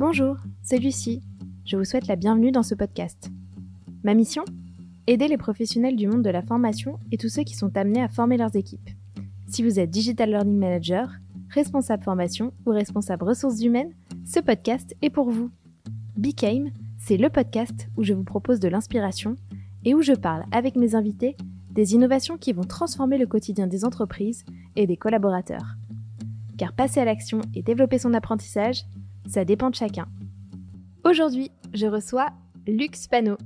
Bonjour, c'est Lucie. Je vous souhaite la bienvenue dans ce podcast. Ma mission Aider les professionnels du monde de la formation et tous ceux qui sont amenés à former leurs équipes. Si vous êtes Digital Learning Manager, responsable formation ou responsable ressources humaines, ce podcast est pour vous. Became, c'est le podcast où je vous propose de l'inspiration et où je parle avec mes invités des innovations qui vont transformer le quotidien des entreprises et des collaborateurs. Car passer à l'action et développer son apprentissage, ça dépend de chacun. Aujourd'hui, je reçois Luc Spano.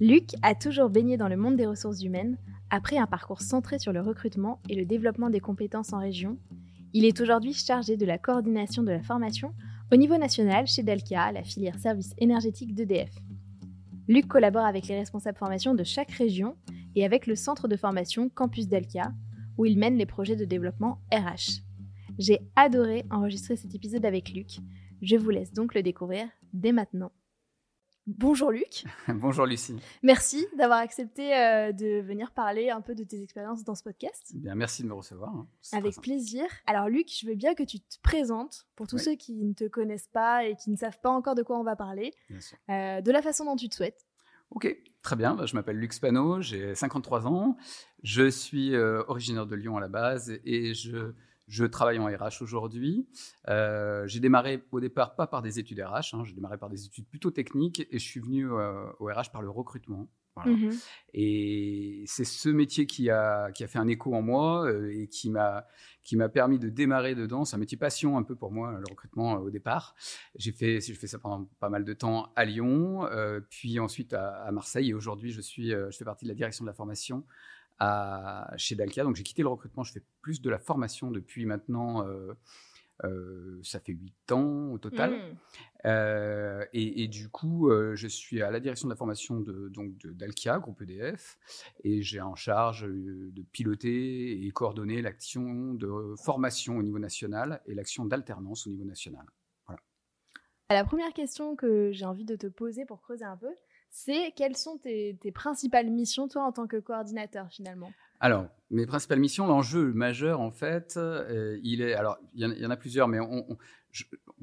Luc a toujours baigné dans le monde des ressources humaines. Après un parcours centré sur le recrutement et le développement des compétences en région, il est aujourd'hui chargé de la coordination de la formation au niveau national chez Delca, la filière service énergétique d'EDF. Luc collabore avec les responsables formation de chaque région et avec le centre de formation Campus Delca, où il mène les projets de développement RH. J'ai adoré enregistrer cet épisode avec Luc. Je vous laisse donc le découvrir dès maintenant. Bonjour Luc. Bonjour Lucie. Merci d'avoir accepté euh, de venir parler un peu de tes expériences dans ce podcast. Bien, merci de me recevoir. Hein. Avec plaisir. Alors Luc, je veux bien que tu te présentes pour tous ceux qui ne te connaissent pas et qui ne savent pas encore de quoi on va parler, euh, de la façon dont tu te souhaites. Ok, très bien. Bah, je m'appelle Luc Spano, j'ai 53 ans. Je suis euh, originaire de Lyon à la base et je je travaille en RH aujourd'hui. Euh, j'ai démarré au départ pas par des études RH, hein, j'ai démarré par des études plutôt techniques et je suis venu euh, au RH par le recrutement. Mmh et c'est ce métier qui a, qui a fait un écho en moi euh, et qui m'a, qui m'a permis de démarrer dedans. C'est un métier passion un peu pour moi, le recrutement au départ. J'ai fait, j'ai fait ça pendant pas mal de temps à Lyon, puis ensuite à, à Marseille et aujourd'hui je, suis, je fais partie de la direction de la formation chez Dalkia. Donc j'ai quitté le recrutement, je fais plus de la formation depuis maintenant, euh, euh, ça fait 8 ans au total. Mmh. Euh, et, du coup, je suis à la direction de la formation de, donc de Dalkia, groupe EDF, et j'ai en charge de piloter et coordonner l'action de formation au niveau national et l'action d'alternance au niveau national. Voilà. La première question que j'ai envie de te poser pour creuser un peu, c'est quelles sont tes, principales missions, toi, en tant que coordinateur, finalement? Alors, mes principales missions, l'enjeu majeur, en fait, euh, il est. Alors, il y, en a plusieurs, mais on,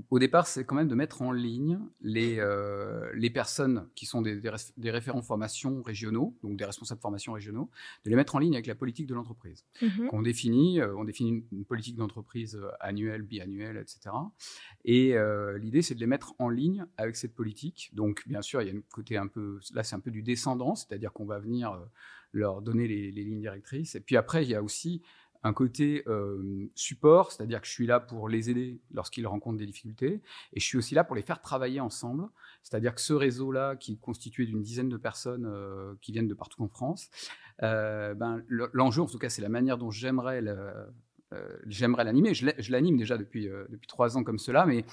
au départ, c'est quand même de mettre en ligne les, euh, les personnes qui sont des, des, référents formation régionaux, donc des responsables formation régionaux, de les mettre en ligne avec la politique de l'entreprise. Mhm. On définit, euh, on définit une politique d'entreprise euh, annuelle, biannuelle, etc. Et l'idée, c'est de les mettre en ligne avec cette politique. Donc, bien sûr, il y a un côté un peu, là, c'est un peu du descendant, c'est-à-dire qu'on va venir leur donner les, les, lignes directrices. Et puis après, il y a aussi un côté support, c'est-à-dire que je suis là pour les aider lorsqu'ils rencontrent des difficultés, et je suis aussi là pour les faire travailler ensemble, c'est-à-dire que ce réseau-là, qui est constitué d'une dizaine de personnes qui viennent de partout en France, ben, l'enjeu, en tout cas, c'est la manière dont j'aimerais l'animer. Je l'anime déjà depuis, trois ans comme cela, mais,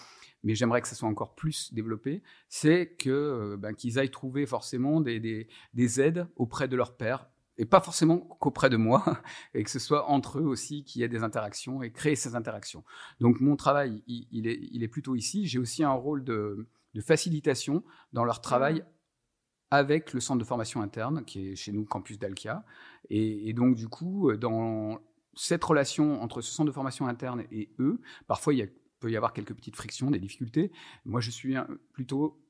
j'aimerais que ça soit encore plus développé. C'est que ben, qu'ils aillent trouver forcément des, des, des aides auprès de leurs pairs, et pas forcément qu'auprès de moi, et que ce soit entre eux aussi qu'il y ait des interactions et créer ces interactions. Donc mon travail, il, est, il est, plutôt ici. J'ai aussi un rôle de, facilitation dans leur travail avec le centre de formation interne, qui est chez nous Campus d'Alkia. Et, donc du coup, dans cette relation entre ce centre de formation interne et eux, parfois il peut y avoir quelques petites frictions, des difficultés. Moi, je suis plutôt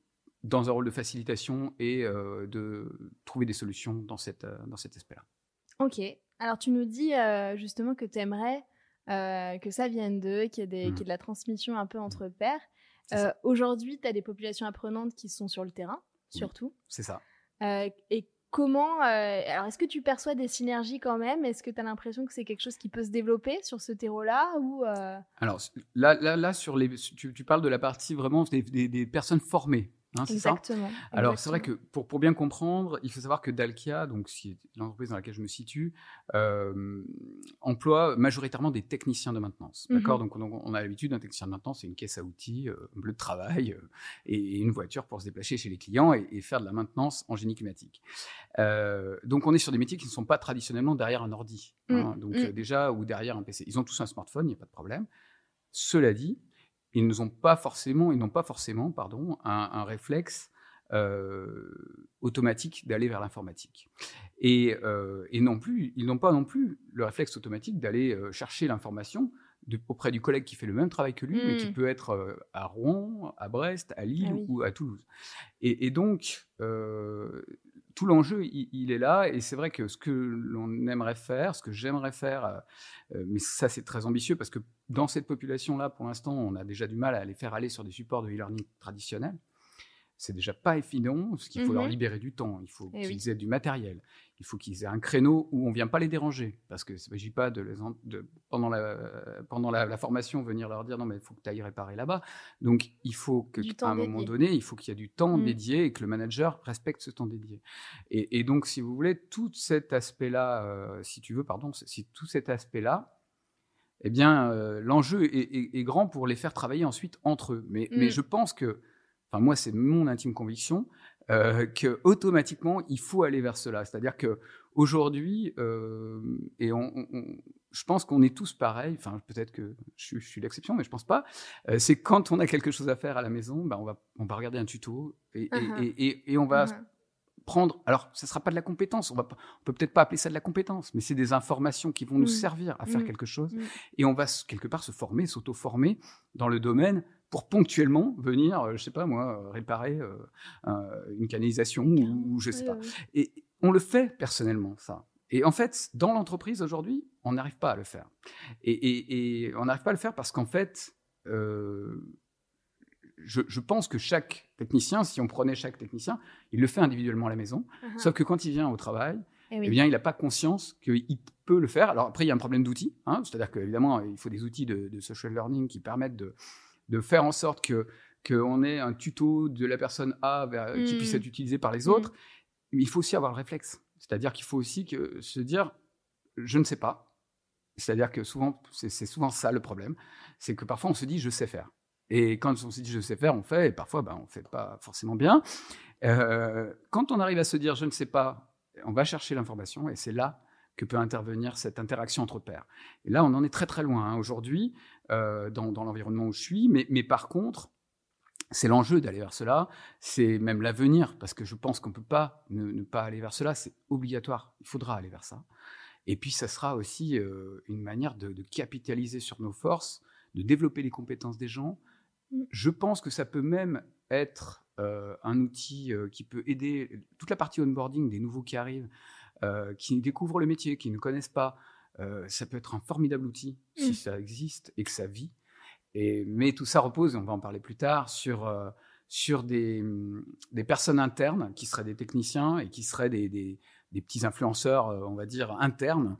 dans un rôle de facilitation et euh, de trouver des solutions dans, cette, euh, dans cet aspect-là. Ok. Alors, tu nous dis euh, justement que tu aimerais que ça vienne d'eux, qu'il y, ait mmh. de la transmission un peu entre pairs. Aujourd'hui, tu as des populations apprenantes qui sont sur le terrain, surtout. c'est ça. et comment. alors, est-ce que tu perçois des synergies quand même? Est-ce que tu as l'impression que c'est quelque chose qui peut se développer sur ce terreau-là ou Alors, là, là, là sur les, tu, parles de la partie vraiment des, des personnes formées. Hein, exactement. Alors, c'est vrai que pour, pour, bien comprendre, il faut savoir que Dalkia, donc l'entreprise dans laquelle je me situe, euh, emploie majoritairement des techniciens de maintenance. Mhm. D'accord? Donc, on a l'habitude d'un technicien de maintenance, c'est une caisse à outils, euh, un bleu de travail euh, et, une voiture pour se déplacer chez les clients et, faire de la maintenance en génie climatique. donc, on est sur des métiers qui ne sont pas traditionnellement derrière un ordi. Hein. Mm, donc, mm. déjà, ou derrière un PC. Ils ont tous un smartphone, il n'y a pas de problème. Cela dit, ils n'ont pas forcément, ils n'ont pas forcément, pardon, un, réflexe euh, automatique d'aller vers l'informatique. Et, euh, et, non plus, ils n'ont pas non plus le réflexe automatique d'aller euh, chercher l'information auprès du collègue qui fait le même travail que lui, mais qui Mm. peut être à Rouen, à Brest, à Lille Ah oui. ou à Toulouse. Et, et donc, tout l'enjeu, il, est là. Et c'est vrai que ce que l'on aimerait faire, ce que j'aimerais faire, euh, euh, mais ça c'est très ambitieux parce que dans cette population-là, pour l'instant, on a déjà du mal à les faire aller sur des supports de e-learning traditionnels. C'est déjà pas évident, parce qu'il faut leur Mhm. libérer du temps, il faut Eh qu'ils oui. aient du matériel, il faut qu'ils aient un créneau où on vient pas les déranger, parce que ne s'agit pas de, les en- de pendant, la, pendant la, la formation venir leur dire non mais il faut que tu ailles réparer là-bas. Donc il faut que à un moment donné, il faut qu'il y ait du temps Mm. dédié et que le manager respecte ce temps dédié. Et, et donc si vous voulez tout cet aspect-là, euh, si tu veux, pardon, si tout cet aspect-là eh bien, euh, l'enjeu est, est- est grand pour les faire travailler ensuite entre eux. Mais, Mm. mais je pense que, enfin moi, c'est mon intime conviction euh, que automatiquement il faut aller vers cela. C'est-à-dire que aujourd'hui, euh, et on, on- on- je pense qu'on est tous pareils. Enfin, peut-être que je, suis- je suis l'exception, mais je pense pas. Euh, c'est quand on a quelque chose à faire à la maison, ben on va on va regarder un tuto et, et- Uh-huh. et- et- et on va Mhm. prendre. Alors, ce sera pas de la compétence. On va, on peut peut-être pas appeler ça de la compétence, mais c'est des informations qui vont nous Mm. servir à faire Mm. quelque chose. Mm. Et on va quelque part se former, s'auto-former dans le domaine pour ponctuellement venir, euh, je sais pas moi, euh, réparer euh, un- une canalisation ou, je sais pas. Et on le fait personnellement, ça. Et en fait, dans l'entreprise aujourd'hui, on n'arrive pas à le faire. Et, et- et on n'arrive pas à le faire parce qu'en fait, euh, je, je pense que chaque technicien, si on prenait chaque technicien, il le fait individuellement à la maison. Mhm. Sauf que quand il vient au travail, Eh oui. eh bien, il n'a pas conscience qu'il peut le faire. Alors après, il y a un problème d'outils. hein, C'est-à-dire qu'évidemment, il faut des outils de, de social learning qui permettent de, de faire en sorte que qu'on ait un tuto de la personne A vers- qui Mm. puisse être utilisé par les Mm. autres. Mais il faut aussi avoir le réflexe. C'est-à-dire qu'il faut aussi que, se dire, je ne sais pas. C'est-à-dire que souvent, c'est c'est souvent ça le problème. C'est que parfois, on se dit, je sais faire. Et quand on se dit, je sais faire, on fait. Et parfois, ben, on ne fait pas forcément bien. Euh, quand on arrive à se dire, je ne sais pas, on va chercher l'information. Et c'est là que peut intervenir cette interaction entre pairs. Et là, on en est très très loin hein, aujourd'hui euh, dans, l'environnement où je suis. Mais, par contre, c'est l'enjeu d'aller vers cela, c'est même l'avenir, parce que je pense qu'on ne peut pas ne, pas aller vers cela, c'est obligatoire, il faudra aller vers ça. Et puis, ça sera aussi euh, une manière de, capitaliser sur nos forces, de développer les compétences des gens. Je pense que ça peut même être euh, un outil qui peut aider toute la partie onboarding des nouveaux qui arrivent, qui découvrent le métier, qui ne connaissent pas. Euh, ça peut être un formidable outil si Mm. ça existe et que ça vit. Et, mais tout ça repose, on va en parler plus tard, sur, euh, sur des, des personnes internes qui seraient des techniciens et qui seraient des, des, des petits influenceurs, euh, on va dire, internes,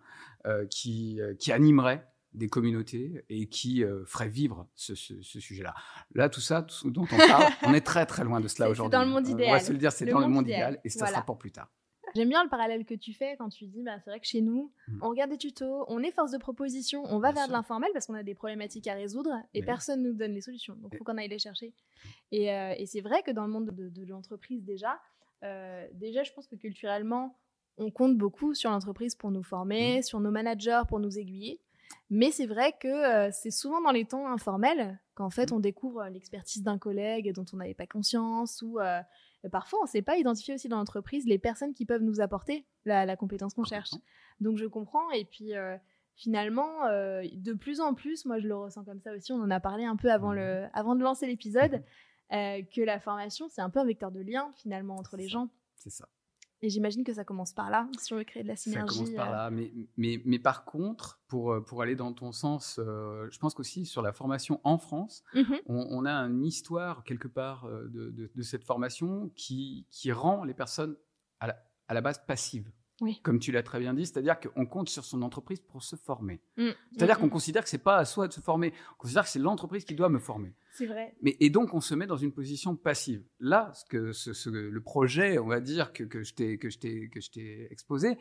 euh, qui, euh, qui animeraient des communautés et qui euh, feraient vivre ce, ce- ce sujet-là. Là, tout ça, tout ce dont on parle, on est très très loin de cela C'est- c'est aujourd'hui. dans le monde Euh, On idéal. va se le dire, c'est dans le monde monde idéal. idéal et ça Voilà. sera pour plus tard. J'aime bien le parallèle que tu fais quand tu dis, bah, c'est vrai que chez nous, Mm. on regarde des tutos, on est force de proposition, on va Bien vers sûr. de l'informel parce qu'on a des problématiques à résoudre et Oui. personne nous donne les solutions. Donc, il faut qu'on aille les chercher. Et, euh, et c'est vrai que dans le monde de, de l'entreprise, déjà, euh, déjà, je pense que culturellement, on compte beaucoup sur l'entreprise pour nous Mm. former, sur nos managers pour nous aiguiller. Mais c'est vrai que euh, c'est souvent dans les temps informels qu'en fait Mm. on découvre l'expertise d'un collègue dont on n'avait pas conscience ou euh, parfois on ne sait pas identifier aussi dans l'entreprise les personnes qui peuvent nous apporter la, la compétence qu'on cherche. Donc je comprends et puis euh, finalement euh, de plus en plus, moi je le ressens comme ça aussi, on en a parlé un peu avant, le, avant de lancer l'épisode, euh, que la formation c'est un peu un vecteur de lien finalement entre les gens. C'est ça. Et j'imagine que ça commence par là, si on veut créer de la Ça synergie. commence par euh, là. Mais, mais, mais par contre, pour, euh, pour aller dans ton sens, euh, je pense qu'aussi sur la formation en France, mhm. on, on a une histoire quelque part de, de- de cette formation qui, qui rend les personnes à la, à la base passives. Oui. Comme tu l'as très bien dit, c'est-à-dire qu'on compte sur son entreprise pour se former. Mm. C'est-à-dire Mm, qu'on mm. considère que c'est pas à soi de se former, on considère que c'est l'entreprise qui doit me former. C'est vrai. Mais, et donc, on se met dans une position passive. Là, ce que, ce, ce- le projet, on va dire, que, que je t'ai que je t'ai- que je t'ai exposé,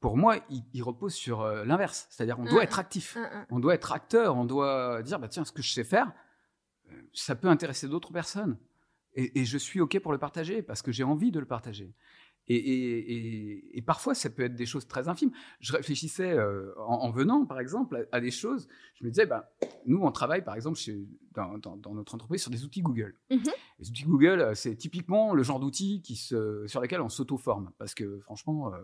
pour moi, il, il repose sur euh, l'inverse. C'est-à-dire, on doit Mm. être actif. Un, un. On doit être acteur. On doit dire, bah, tiens, ce que je sais faire, euh, ça peut intéresser d'autres personnes. Et, et je suis OK pour le partager parce que j'ai envie de le partager. Et, et- et- et parfois, ça peut être des choses très infimes. Je réfléchissais euh, en, en venant, par exemple, à, à des choses. Je me disais, bah, nous, on travaille par exemple chez, dans, dans, notre entreprise sur des outils Google. Mhm. Les outils Google, euh, c'est typiquement le genre d'outils sur lesquels on s'auto-forme. Parce que franchement, euh,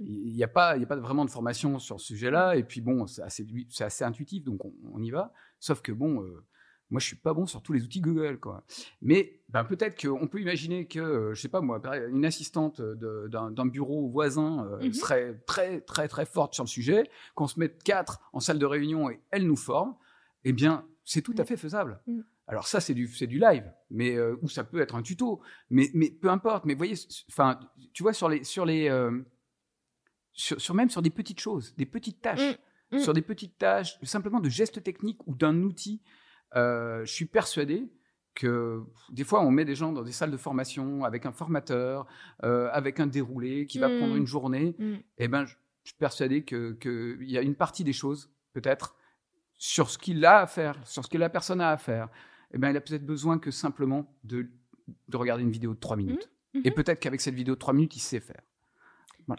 il n'y a, pas, y a pas vraiment de formation sur ce sujet-là. Et puis bon, c'est assez, assez intuitif, donc on, y va. Sauf que bon, euh, moi, je suis pas bon sur tous les outils Google, quoi. Mais ben, peut-être qu'on peut imaginer que, je sais pas moi, une assistante d'un bureau voisin mhm. serait très, très, très forte sur le sujet, qu'on se mette quatre en salle de réunion et elle nous forme eh bien, c'est tout à mm. fait faisable. Mm. Alors ça, c'est du, du live, mais euh, ou ça peut être un tuto, mais, mais peu importe. Mais voyez, enfin, tu vois sur les, sur les, euh, sur, même sur des petites choses, des petites tâches, mm. sur des petites tâches, simplement de gestes techniques ou d'un outil. Euh, je suis persuadé que des fois, on met des gens dans des salles de formation avec un formateur, avec un déroulé qui va prendre une journée. Eh ben, je, je suis persuadé que qu'il y a une partie des choses, peut-être, sur ce qu'il a à faire, sur ce que la personne a à faire, eh ben, il a peut-être besoin que simplement de, de regarder une vidéo de 3 minutes. Mmh, et mmh. peut-être qu'avec cette vidéo de 3 minutes, il sait faire.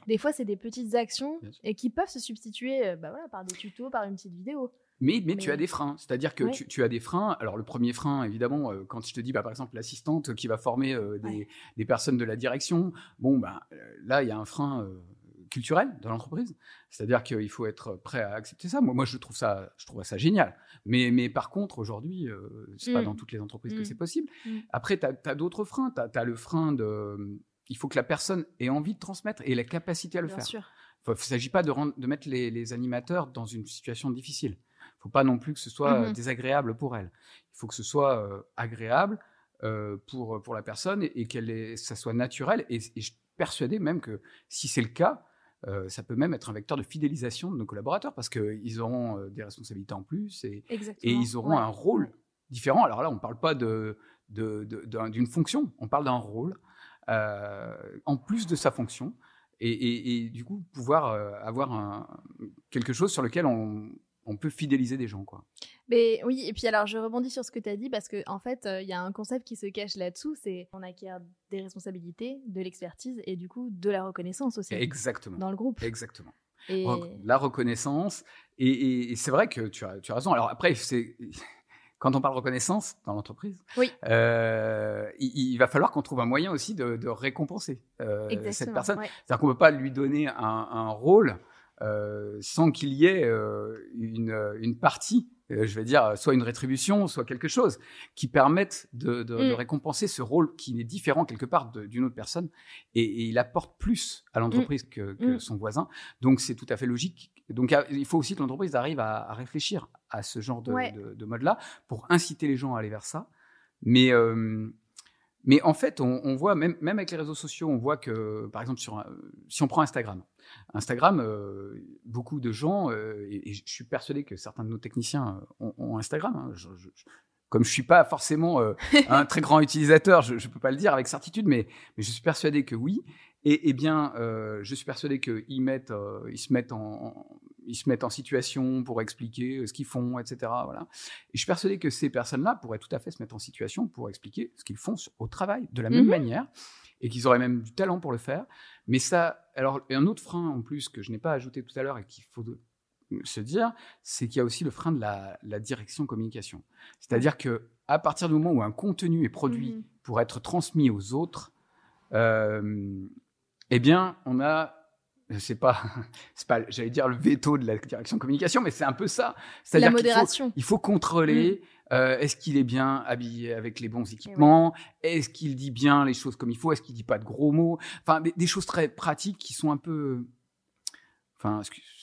Des fois, c'est des petites actions et qui peuvent se substituer euh, bah voilà, par des tutos, par une petite vidéo. Mais, mais, tu as des freins, c'est-à-dire que tu, tu, as des freins. Alors le premier frein, évidemment, euh, quand je te dis, bah, par exemple, l'assistante qui va former euh, des, des, personnes de la direction, bon, bah, là, il y a un frein culturel dans l'entreprise. C'est-à-dire qu'il faut être prêt à accepter ça. Moi, moi je trouve ça, je trouve ça génial. Mais, mais par contre, aujourd'hui, euh, c'est pas mm. dans toutes les entreprises que mm. c'est possible. Mm. Après, tu as, d'autres freins. Tu as, le frein de. Il faut que la personne ait envie de transmettre et la capacité à le faire. Il ne s'agit pas de, de mettre les, animateurs dans une situation difficile. Faut pas non plus que ce soit mm-hmm. désagréable pour elle. Il faut que ce soit euh, agréable euh, pour, pour la personne et, que ça soit naturel. Et, et je suis persuadé même que si c'est le cas, euh, ça peut même être un vecteur de fidélisation de nos collaborateurs parce qu'ils auront des responsabilités en plus et, et ils auront un rôle différent. Alors là, on ne parle pas d'une de, de, fonction, on parle d'un rôle en plus de sa fonction. Et, et, du coup, pouvoir avoir un, quelque chose sur lequel on, on peut fidéliser des gens, quoi. Mais oui, et puis alors je rebondis sur ce que tu as dit parce qu'en en fait, euh, il y a un concept qui se cache là-dessous, c'est on acquiert des responsabilités, de l'expertise et du coup de la reconnaissance aussi. Exactement. Dans le groupe. Exactement. Et... La reconnaissance, et, c'est vrai que tu as, tu as raison. Alors après, c'est quand on parle reconnaissance dans l'entreprise, oui. Euh, il, va falloir qu'on trouve un moyen aussi de, récompenser euh, cette personne. C'est-à-dire qu'on ne peut pas lui donner un, un rôle sans qu'il y ait euh, une, une, partie, euh, je vais dire, soit une rétribution, soit quelque chose, qui permette de, de, de mm. récompenser ce rôle qui est différent quelque part d'une autre personne, et, et, il apporte plus à l'entreprise mm. que, que mm. son voisin. Donc c'est tout à fait logique. Donc il faut aussi que l'entreprise arrive à, à, réfléchir à ce genre de, de mode-là pour inciter les gens à aller vers ça. Mais mais en fait, on, on voit, même, même, avec les réseaux sociaux, on voit que, par exemple, sur si on prend Instagram, Instagram, euh, beaucoup de gens, euh, et, je suis persuadé que certains de nos techniciens euh, ont, Instagram. Hein. comme je suis pas forcément un très grand utilisateur, je ne peux pas le dire avec certitude, mais, mais, je suis persuadé que oui. Et, bien, je suis persuadé qu'ils mettent, ils se mettent en, ils se mettent en situation pour expliquer ce qu'ils font, etc. Voilà. Et je suis persuadé que ces personnes-là pourraient tout à fait se mettre en situation pour expliquer ce qu'ils font au travail de la même mhm. manière et qu'ils auraient même du talent pour le faire. Mais ça, alors, un autre frein en plus que je n'ai pas ajouté tout à l'heure et qu'il faut se dire, c'est qu'il y a aussi le frein de la, direction communication. C'est-à-dire que à partir du moment où un contenu est produit mhm. pour être transmis aux autres, euh, eh bien, on a c'est pas, c'est pas, j'allais dire le veto de la direction communication, mais c'est un peu ça. C'est-à-dire la modération. Il faut, contrôler. Mm. Euh, est-ce qu'il est bien habillé avec les bons équipements? Est-ce qu'il dit bien les choses comme il faut? Est-ce qu'il dit pas de gros mots? Enfin, des, choses très pratiques qui sont un peu, enfin,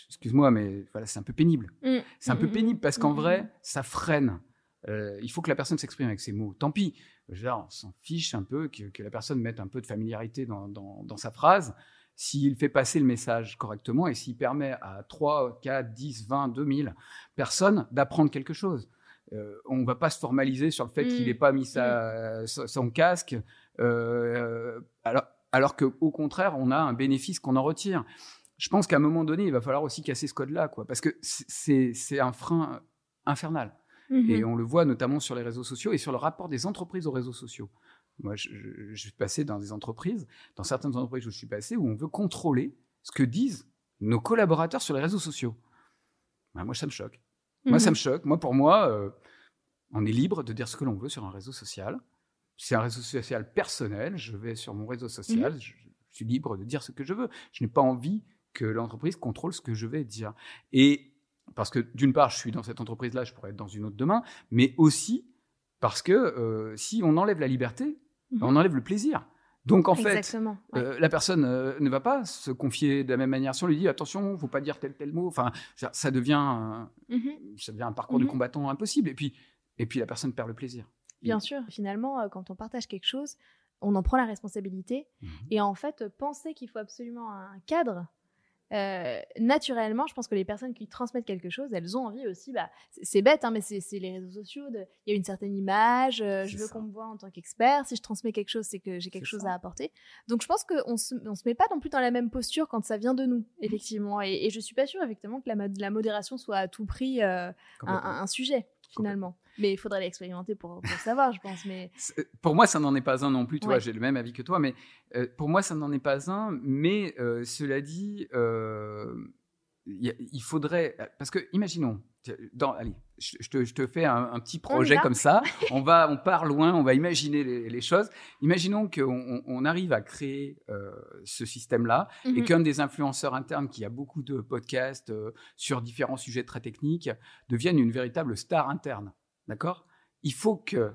excuse-moi, mais voilà, c'est un peu pénible. Mm. C'est un peu mm, pénible parce qu'en vrai, ça freine. Euh, il faut que la personne s'exprime avec ses mots. Tant pis, genre, on s'en fiche un peu que, que, la personne mette un peu de familiarité dans, dans, dans sa phrase s'il fait passer le message correctement et s'il permet à 3, 4, 10, 20, 2000 personnes d'apprendre quelque chose. Euh, on ne va pas se formaliser sur le fait qu'il n'ait mm. pas mis sa, mm. son casque, euh, alors, alors qu'au contraire, on a un bénéfice qu'on en retire. Je pense qu'à un moment donné, il va falloir aussi casser ce code-là, quoi, parce que c'est un frein infernal. Mm-hmm. Et on le voit notamment sur les réseaux sociaux et sur le rapport des entreprises aux réseaux sociaux. Moi, je, suis passé dans des entreprises, dans certaines entreprises où je suis passé, où on veut contrôler ce que disent nos collaborateurs sur les réseaux sociaux. Ben, moi, ça me choque. Moi, ça Mhm. me choque. Moi, pour moi, euh, on est libre de dire ce que l'on veut sur un réseau social. C'est un réseau social personnel. Je vais sur mon réseau Mhm. social. je, je suis libre de dire ce que je veux. Je n'ai pas envie que l'entreprise contrôle ce que je vais dire. Et parce que d'une part, je suis dans cette entreprise-là, je pourrais être dans une autre demain, mais aussi parce que euh, si on enlève la liberté, Mhm. on enlève le plaisir. Donc en fait, ouais. euh, la personne euh, ne va pas se confier de la même manière. Si on lui dit attention, faut pas dire tel tel mot, enfin, ça, devient, un- Mhm. ça devient un parcours de Mhm. combattant impossible. Et puis, et puis la personne perd le plaisir. Bien sûr, finalement, quand on partage quelque chose, on en prend la responsabilité. Mhm. Et en fait, penser qu'il faut absolument un cadre, euh, naturellement, je pense que les personnes qui transmettent quelque chose, elles ont envie aussi, bah, c'est- bête, hein, mais c'est les réseaux sociaux, il y a une certaine image, euh, je veux qu'on me voit en tant qu'expert, si je transmets quelque chose, c'est que j'ai quelque chose ça. à apporter. Donc je pense qu'on se, on se met pas non plus dans la même posture quand ça vient de nous, effectivement. Et, et je suis pas sûre, effectivement, que la, mod- la modération soit à tout prix euh, un, Complètement. un- un sujet, finalement. Mais il faudrait l'expérimenter pour, pour savoir, je pense. Mais Pour moi, ça n'en est pas un non plus. Ouais. j'ai le même avis que toi, mais euh, pour moi, ça n'en est pas un. Mais euh, cela dit, euh, il faudrait parce que imaginons. Dans, allez, je, je te, je te fais un, un petit projet comme ça. On va, on part loin, on va imaginer les, les choses. Imaginons qu'on on- on arrive à créer euh, ce système-là et Mhm. qu'un des influenceurs internes qui a beaucoup de podcasts euh, sur différents sujets très techniques devienne une véritable star interne. D'accord? Il faut que.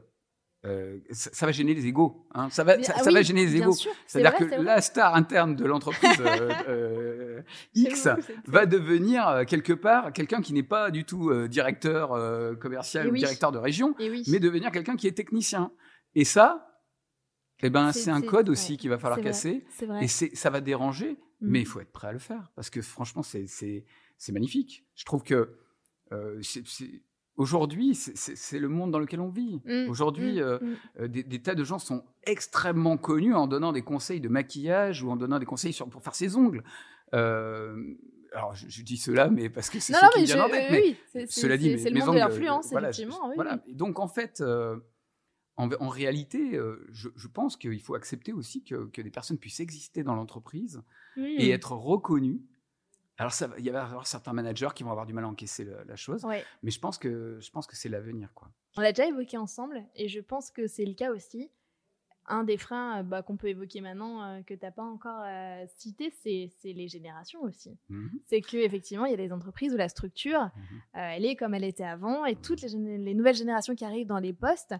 Euh, ça, ça va gêner les égaux. hein. Ça, va, ça, ah ça va gêner les égaux. C'est-à-dire que la star interne de l'entreprise euh, euh, X va devenir quelque part quelqu'un qui n'est pas du tout directeur commercial Et ou oui. directeur de région, oui. mais devenir quelqu'un qui est technicien. Et ça, eh ben, C'est- un code aussi ouais, qu'il va falloir casser. Vrai. Et ça va déranger, Mhm. mais il faut être prêt à le faire. Parce que franchement, c'est- magnifique. Je trouve que euh, c'est c'est le monde dans lequel on vit. Mm, Aujourd'hui, mm, euh, mm. euh, des, des tas de gens sont extrêmement connus en donnant des conseils de maquillage ou en donnant des conseils sur, pour faire ses ongles. Euh, alors, je, je dis cela, mais parce que c'est ce qui mais me vient en tête. mais oui, c'est- cela dit, c'est- le monde de ongles, l'influence, voilà, effectivement. je- oui, voilà. oui. Et donc, en fait, euh, en, en réalité, je, je pense qu'il faut accepter aussi que, que des personnes puissent exister dans l'entreprise et être reconnues. Alors, ça, il va y avoir certains managers qui vont avoir du mal à encaisser le- la chose, Ouais. mais je pense que, je pense que c'est l'avenir. quoi. On l'a déjà évoqué ensemble et je pense que c'est le cas aussi. Un des freins euh, bah, qu'on peut évoquer maintenant, euh, que tu n'as pas encore euh, cité, c'est les générations aussi. Mhm. C'est qu'effectivement, il y a des entreprises où la structure, euh, elle est comme elle était avant et toutes les, géné- les nouvelles générations qui arrivent dans les postes,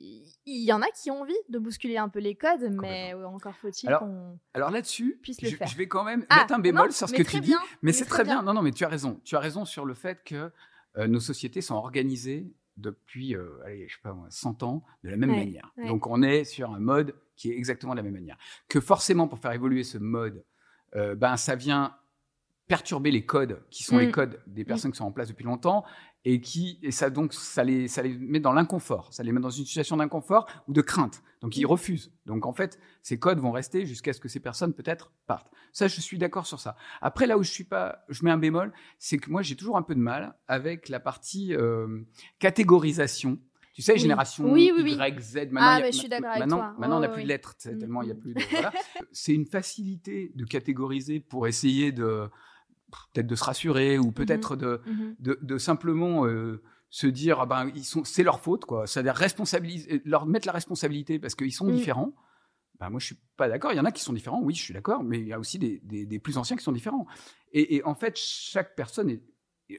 il y, en a qui ont envie de bousculer un peu les codes, mais encore faut-il Alors, qu'on. Alors là-dessus, Puisse le je, faire. je vais quand même Ah, mettre un bémol non, sur ce que tu dis, bien, mais c'est très bien. Non, non, mais tu as raison. Tu as raison sur le fait que euh, nos sociétés sont organisées depuis, euh, allez, je sais pas moi, 100 ans de la même Ouais, manière. ouais. Donc on est sur un mode qui est exactement de la même manière. Que forcément, pour faire évoluer ce mode, euh, ben ça vient perturber les codes qui sont Mm. les codes des personnes qui sont en place depuis longtemps et qui et ça donc ça les ça les met dans l'inconfort, ça les met dans une situation d'inconfort ou de crainte. Donc ils Mm. refusent. Donc en fait, ces codes vont rester jusqu'à ce que ces personnes peut-être partent. Ça je suis d'accord sur ça. Après là où je suis pas je mets un bémol, c'est que moi j'ai toujours un peu de mal avec la partie euh, catégorisation. Tu sais, Oui. génération Oui. Y, Z. Maintenant, Ah, il y a- mais je suis d'accord avec maintenant, toi. Maintenant, on n'a plus de lettres, Mm, tellement il y a mm. plus de. voilà. C'est une facilité de catégoriser pour essayer de peut-être de se rassurer ou peut-être de, Mhm. de, de simplement euh, se dire ah ben ils sont c'est leur faute quoi. C'est-à-dire responsabiliser leur mettre la responsabilité parce qu'ils sont Mm. différents. Ben moi je suis pas d'accord. Il y en a qui sont différents oui je suis d'accord mais il y a aussi des, des, des plus anciens qui sont différents. Et, et en fait chaque personne est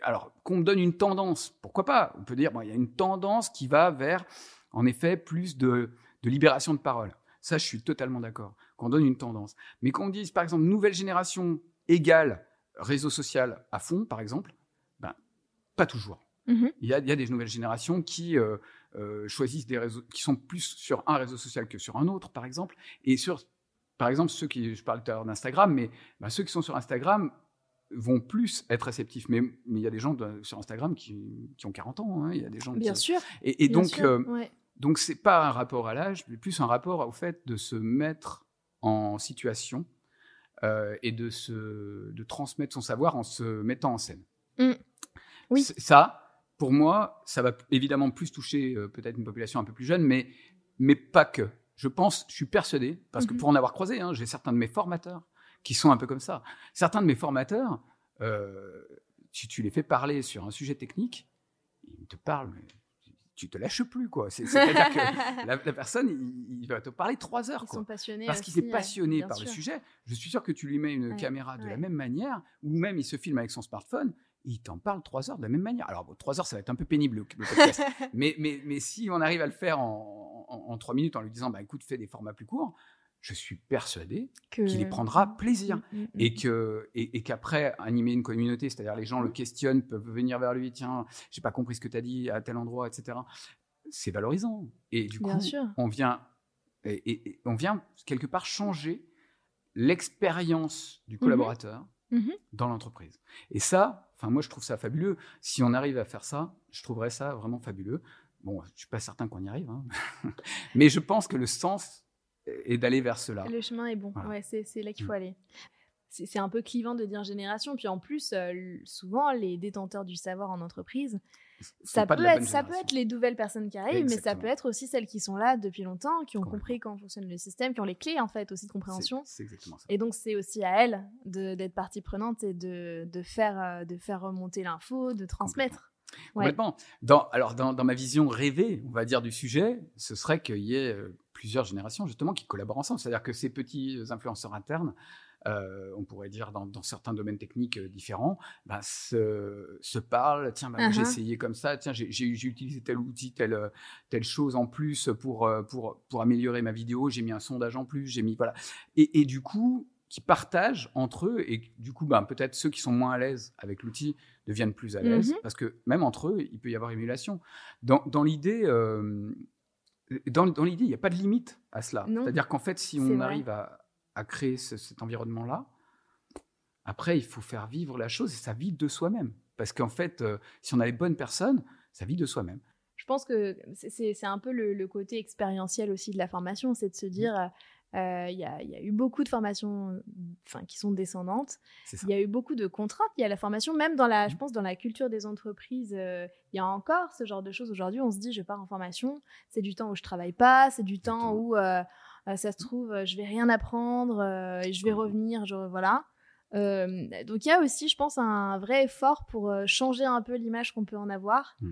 alors qu'on me donne une tendance pourquoi pas? On peut dire bon, il y a une tendance qui va vers en effet plus de, de libération de parole. Ça je suis totalement d'accord qu'on donne une tendance. Mais qu'on dise par exemple nouvelle génération égale réseau social à fond par exemple ben pas toujours Mhm. il y, a, il y a des nouvelles générations qui euh, euh, choisissent des réseaux, qui sont plus sur un réseau social que sur un autre, par exemple. Et sur, par exemple, ceux qui, je parlais tout à l'heure d'Instagram, mais bah, ceux qui sont sur Instagram vont plus être réceptifs. Mais, mais il y a des gens de- sur Instagram qui, qui ont 40 ans. hein. Il y a des gens Bien qui, sûr. et, et bien donc, sûr, euh, ouais. donc c'est pas un rapport à l'âge, mais plus un rapport au fait de se mettre en situation euh, et de se, de transmettre son savoir en se mettant en scène. Mm. Oui. Ça, pour moi, ça va évidemment plus toucher euh, peut-être une population un peu plus jeune, mais, mais pas que. Je pense, je suis persuadé, parce que Mhm. pour en avoir croisé, hein, j'ai certains de mes formateurs qui sont un peu comme ça. Certains de mes formateurs, euh, si tu les fais parler sur un sujet technique, il te parle, mais tu te lâches plus, quoi. C'est-à-dire que la, personne, il, va te parler trois heures, Ils sont passionnés Parce qu'il est euh, passionné par le sujet. Je suis sûr que tu lui mets une Ouais, caméra de la même manière, ou même il se filme avec son smartphone, il t'en parle trois heures de la même manière. Alors, bon, trois heures, ça va être un peu pénible, le, le podcast. mais, mais, mais si on arrive à le faire en, en- en trois minutes en lui disant, bah, écoute, fais des formats plus courts, je suis persuadé qu'il y prendra plaisir. Mm, mm, mm. Et que et, et qu'après animer une communauté, c'est-à-dire les gens le questionnent, peuvent venir vers lui, tiens, j'ai pas compris ce que tu as dit à tel endroit, etc. C'est valorisant. Et du Bien coup, sûr. on vient et, et- et on vient quelque part changer l'expérience du collaborateur Mhm. dans l'entreprise. Et ça, enfin moi je trouve ça fabuleux. Si on arrive à faire ça, je trouverais ça vraiment fabuleux. Bon, je suis pas certain qu'on y arrive, hein. mais je pense que le sens est d'aller vers cela. Le chemin est bon. Voilà. Ouais, c'est là qu'il faut Mm. aller. C'est un peu clivant de dire génération. Puis en plus, euh, souvent, les détenteurs du savoir en entreprise, ça, peut être, bonne ça peut génération. être les nouvelles personnes qui arrivent, mais ça peut être aussi celles qui sont là depuis longtemps, qui ont compris comment fonctionne le système, qui ont les clés en fait aussi de compréhension. C'est c'est exactement ça. Et donc, c'est aussi à elles d'être partie prenante et de, de, faire, euh, de faire remonter l'info, de transmettre. Ouais. Complètement. Dans, alors, dans, dans ma vision rêvée, on va dire, du sujet, ce serait qu'il y ait euh, plusieurs générations, justement, qui collaborent ensemble. C'est-à-dire que ces petits influenceurs internes, euh, on pourrait dire dans, dans certains domaines techniques euh, différents, bah, se, se parlent. Tiens, bah, j'ai Uh-huh. essayé comme ça. Tiens, j'ai utilisé tel outil, telle, euh, telle chose en plus pour, pour, pour améliorer ma vidéo. J'ai mis un sondage en plus. J'ai mis voilà. Et, et du coup, qui partagent entre eux et du coup, bah, peut-être ceux qui sont moins à l'aise avec l'outil deviennent plus à l'aise Mhm. parce que même entre eux, il peut y avoir émulation. Dans, dans l'idée, euh, dans, dans l'idée, il n'y a pas de limite à cela. C'est-à-dire qu'en fait, si on arrive à, à créer ce- cet environnement-là, après, il faut faire vivre la chose et ça vit de soi-même. Parce qu'en fait, euh, si on a les bonnes personnes, ça vit de soi-même. Je pense que c'est un peu le, le côté expérientiel aussi de la formation, c'est de se dire, euh, il y, a, il y a eu beaucoup de formations enfin, qui sont descendantes, il y a eu beaucoup de contraintes liées à la formation, même dans la, je pense dans la culture des entreprises, euh, il y a encore ce genre de choses. Aujourd'hui, on se dit, je pars en formation, c'est du temps où je travaille pas, c'est du temps où euh, euh, ça se trouve, euh, je vais rien apprendre euh, et je vais revenir, je, voilà. Euh, donc il y a aussi, je pense, un vrai effort pour euh, changer un peu l'image qu'on peut en avoir. Mm.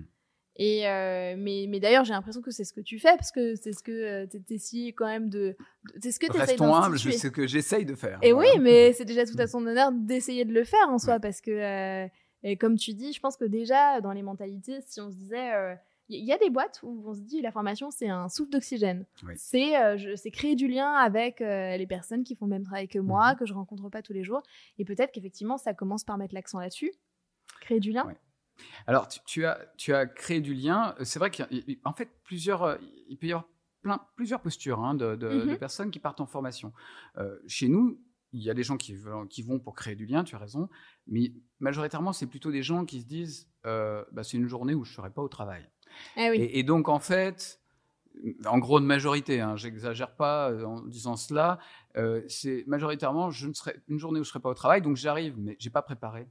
Et euh, mais, mais d'ailleurs, j'ai l'impression que c'est ce que tu fais parce que c'est ce que tu essayes quand même de. C'est ce que tu Restons humbles, c'est ce que j'essaye de faire. Et Voilà. oui, mais c'est déjà tout à son honneur d'essayer de le faire en soi parce que, euh, et comme tu dis, je pense que déjà dans les mentalités, si on se disait. euh, il y a des boîtes où on se dit la formation c'est un souffle d'oxygène. Oui. C'est euh, créer du lien avec euh, les personnes qui font le même travail que moi, Mhm. que je rencontre pas tous les jours. Et peut-être qu'effectivement ça commence par mettre l'accent là-dessus, créer du lien. Ouais. Alors, tu, tu as, tu as créé du lien. Euh, C'est vrai qu'en fait, plusieurs, euh, il peut y avoir plein, plusieurs postures hein, de, de- Mhm. de personnes qui partent en formation. Euh, chez nous, il y a des gens qui, vont pour créer du lien, tu as raison, mais majoritairement, c'est plutôt des gens qui se disent euh, bah, c'est une journée où je ne serai pas au travail. Ah oui. Et, et donc, en fait, en gros, de majorité, hein, j'exagère pas en disant cela, euh, c'est majoritairement je ne serai, une journée où je ne serai pas au travail, donc j'arrive, mais j'ai pas préparé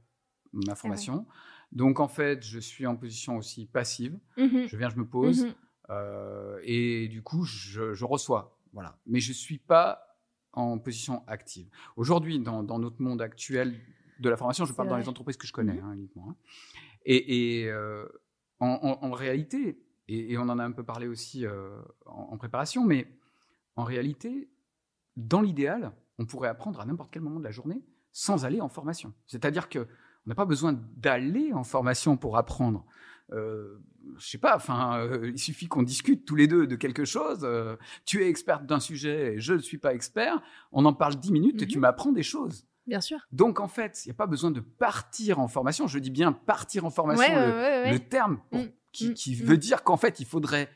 ma formation. Donc, en fait, je suis en position aussi passive. Mhm. Je viens, je me pose, Mhm. euh, et du coup, je, je reçois. Voilà. Mais je ne suis pas en position active. Aujourd'hui, dans, dans notre monde actuel de la formation, je parle dans les entreprises que je connais Mhm. hein, uniquement. hein. Et, et, euh, en, en- en réalité, et, et on en a un peu parlé aussi euh, en, en préparation, mais en réalité, dans l'idéal, on pourrait apprendre à n'importe quel moment de la journée sans aller en formation. C'est-à-dire que on n'a pas besoin d'aller en formation pour apprendre. Euh, je sais pas, enfin, euh, il suffit qu'on discute tous les deux de quelque chose. euh, tu es experte d'un sujet et je ne suis pas expert. On en parle dix minutes et tu Mhm. m'apprends des choses. Bien sûr. Donc en fait, il n'y a pas besoin de partir en formation. Je dis bien partir en formation, Ouais, le, ouais, ouais. le terme pour- Mm, qui, mm, qui mm. veut dire qu'en fait, il faudrait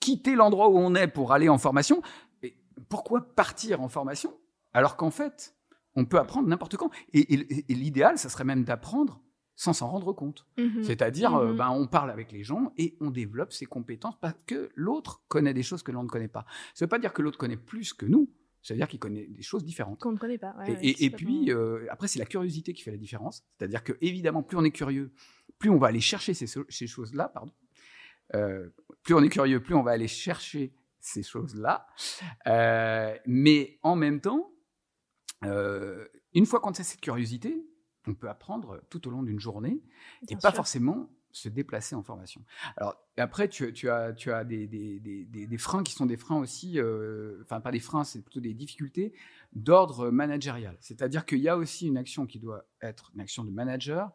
quitter l'endroit où on est pour aller en formation. Et pourquoi partir en formation alors qu'en fait, on peut apprendre n'importe quand Et, et- et l'idéal, ça serait même d'apprendre sans s'en rendre compte. Mhm. C'est-à-dire, euh, Mhm. ben, on parle avec les gens et on développe ses compétences parce que l'autre connaît des choses que l'on ne connaît pas. Ça ne veut pas dire que l'autre connaît plus que nous, ça veut dire qu'il connaît des choses différentes. Qu'on ne connaît pas. ouais, Et- puis, euh, après, c'est la curiosité qui fait la différence. C'est-à-dire que, évidemment, plus on est curieux, plus on va aller chercher ces, choses-là, pardon. Euh, plus on est curieux, plus on va aller chercher ces choses-là. Mais en même temps, euh, une fois qu'on a cette curiosité, on peut apprendre tout au long d'une journée et pas forcément se déplacer en formation. Alors après, tu, as, tu as des, des, freins qui sont des freins aussi, euh, enfin pas des freins, c'est plutôt des difficultés d'ordre managérial. C'est-à-dire qu'il y a aussi une action qui doit être une action de manager.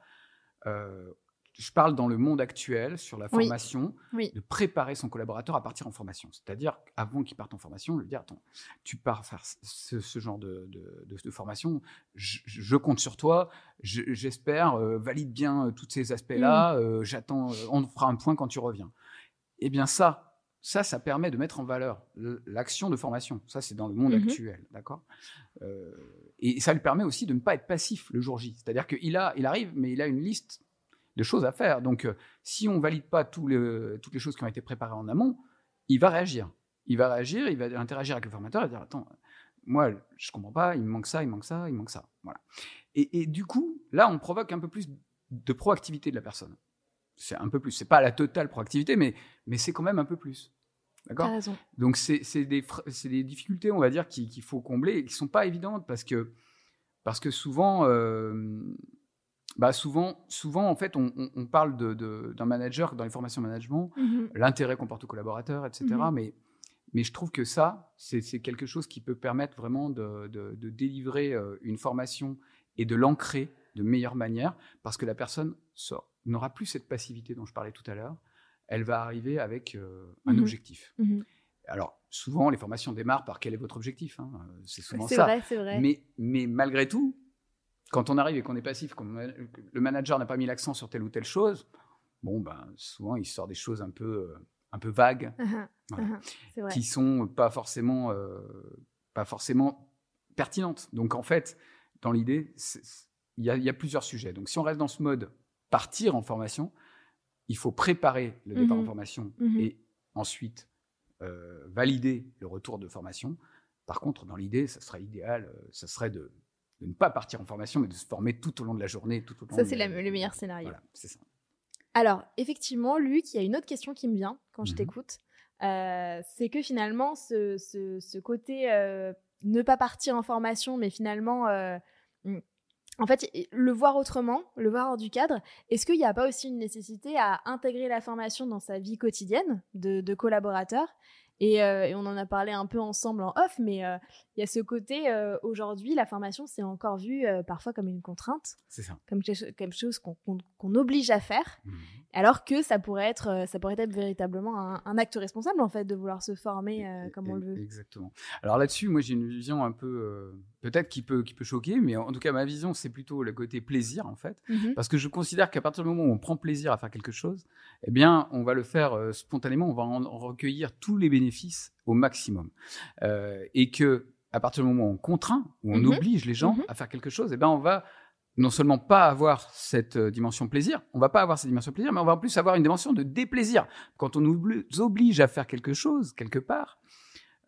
Euh, je parle dans le monde actuel sur la formation, de préparer son collaborateur à partir en formation. C'est-à-dire, avant qu'il parte en formation, lui dire Attends, tu pars faire ce, genre de, formation, je, compte sur toi, j'espère, euh, valide bien euh, tous ces aspects-là, mm. euh, j'attends, on fera un point quand tu reviens. Eh bien, ça, ça, ça permet de mettre en valeur l'action de formation. Ça, c'est dans le monde mm-hmm. actuel, d'accord? Et ça lui permet aussi de ne pas être passif le jour J. C'est-à-dire qu'il il arrive, mais il a une liste de choses à faire. Donc, euh, si on valide pas les, toutes les choses qui ont été préparées en amont, il va réagir. Il va réagir, il va interagir avec le formateur et dire Attends, moi, je comprends pas, il me manque ça, il me manque ça, il me manque ça. Voilà. Et, du coup, là, on provoque un peu plus de proactivité de la personne. C'est un peu plus. C'est pas la totale proactivité, mais, mais c'est quand même un peu plus. D'accord? Donc, c'est des, des, difficultés, on va dire, qu'il faut combler et qui sont pas évidentes parce que, parce que souvent, euh, bah souvent, souvent, en fait, on, parle d'un manager dans les formations management, mmh l'intérêt qu'on porte au collaborateur, etc. Mmh mais, mais je trouve que ça, c'est quelque chose qui peut permettre vraiment de, de, délivrer euh, une formation et de l'ancrer de meilleure manière, parce que la personne n'aura plus cette passivité dont je parlais tout à l'heure. Elle va arriver avec euh, un mmh objectif. Alors, souvent, les formations démarrent par quel est votre objectif. Hein, c'est souvent ça. Vrai, vrai. Mais, mais malgré tout, quand on arrive et qu'on est passif, le manager n'a pas mis l'accent sur telle ou telle chose, bon, ben, souvent, il sort des choses un peu, euh, un peu vagues, uh-huh. Uh-huh. qui sont pas forcément, euh, pas forcément pertinentes. Donc, en fait, dans l'idée, il y, a plusieurs sujets. Donc, si on reste dans ce mode partir en formation, il faut préparer le départ en mm-hmm. formation mm-hmm. et ensuite euh, valider le retour de formation. Par contre, dans l'idée, ça serait idéal, ça serait de de ne pas partir en formation, mais de se former tout au long de la journée, tout au long Ça, c'est le meilleur scénario. Voilà, c'est ça. Alors, effectivement, Luc, il y a une autre question qui me vient quand je mhm. t'écoute. Euh, c'est que finalement, ce, ce, côté euh, ne pas partir en formation, mais finalement, euh, hmm, en fait, le voir autrement, le voir hors du cadre, est-ce qu'il n'y a pas aussi une nécessité à intégrer la formation dans sa vie quotidienne de, de collaborateur euh, et, on en a parlé un peu ensemble en off, mais euh, il y a ce côté, euh, aujourd'hui, la formation, c'est encore vu parfois comme une contrainte. Comme quelque chose qu'on oblige à faire, mmh. Alors que ça pourrait être, ça pourrait être véritablement un, acte responsable, en fait, de vouloir se former comme on le veut. Exactement. Alors là-dessus, moi, j'ai une vision un peu, peut-être qui peut, qui peut choquer, mais en tout cas, ma vision, c'est plutôt le côté plaisir, en fait. Mmh Parce que je considère qu'à partir du moment où on prend plaisir à faire quelque chose, eh bien, on va le faire spontanément, on va en recueillir tous les bénéfices au maximum. Euh, et que à partir du moment où on contraint, où on mhm. oblige les gens mhm. à faire quelque chose, eh ben on va non seulement pas avoir cette euh, dimension plaisir, on va pas avoir cette dimension plaisir, mais on va en plus avoir une dimension de déplaisir. Quand on nous oblige à faire quelque chose quelque part,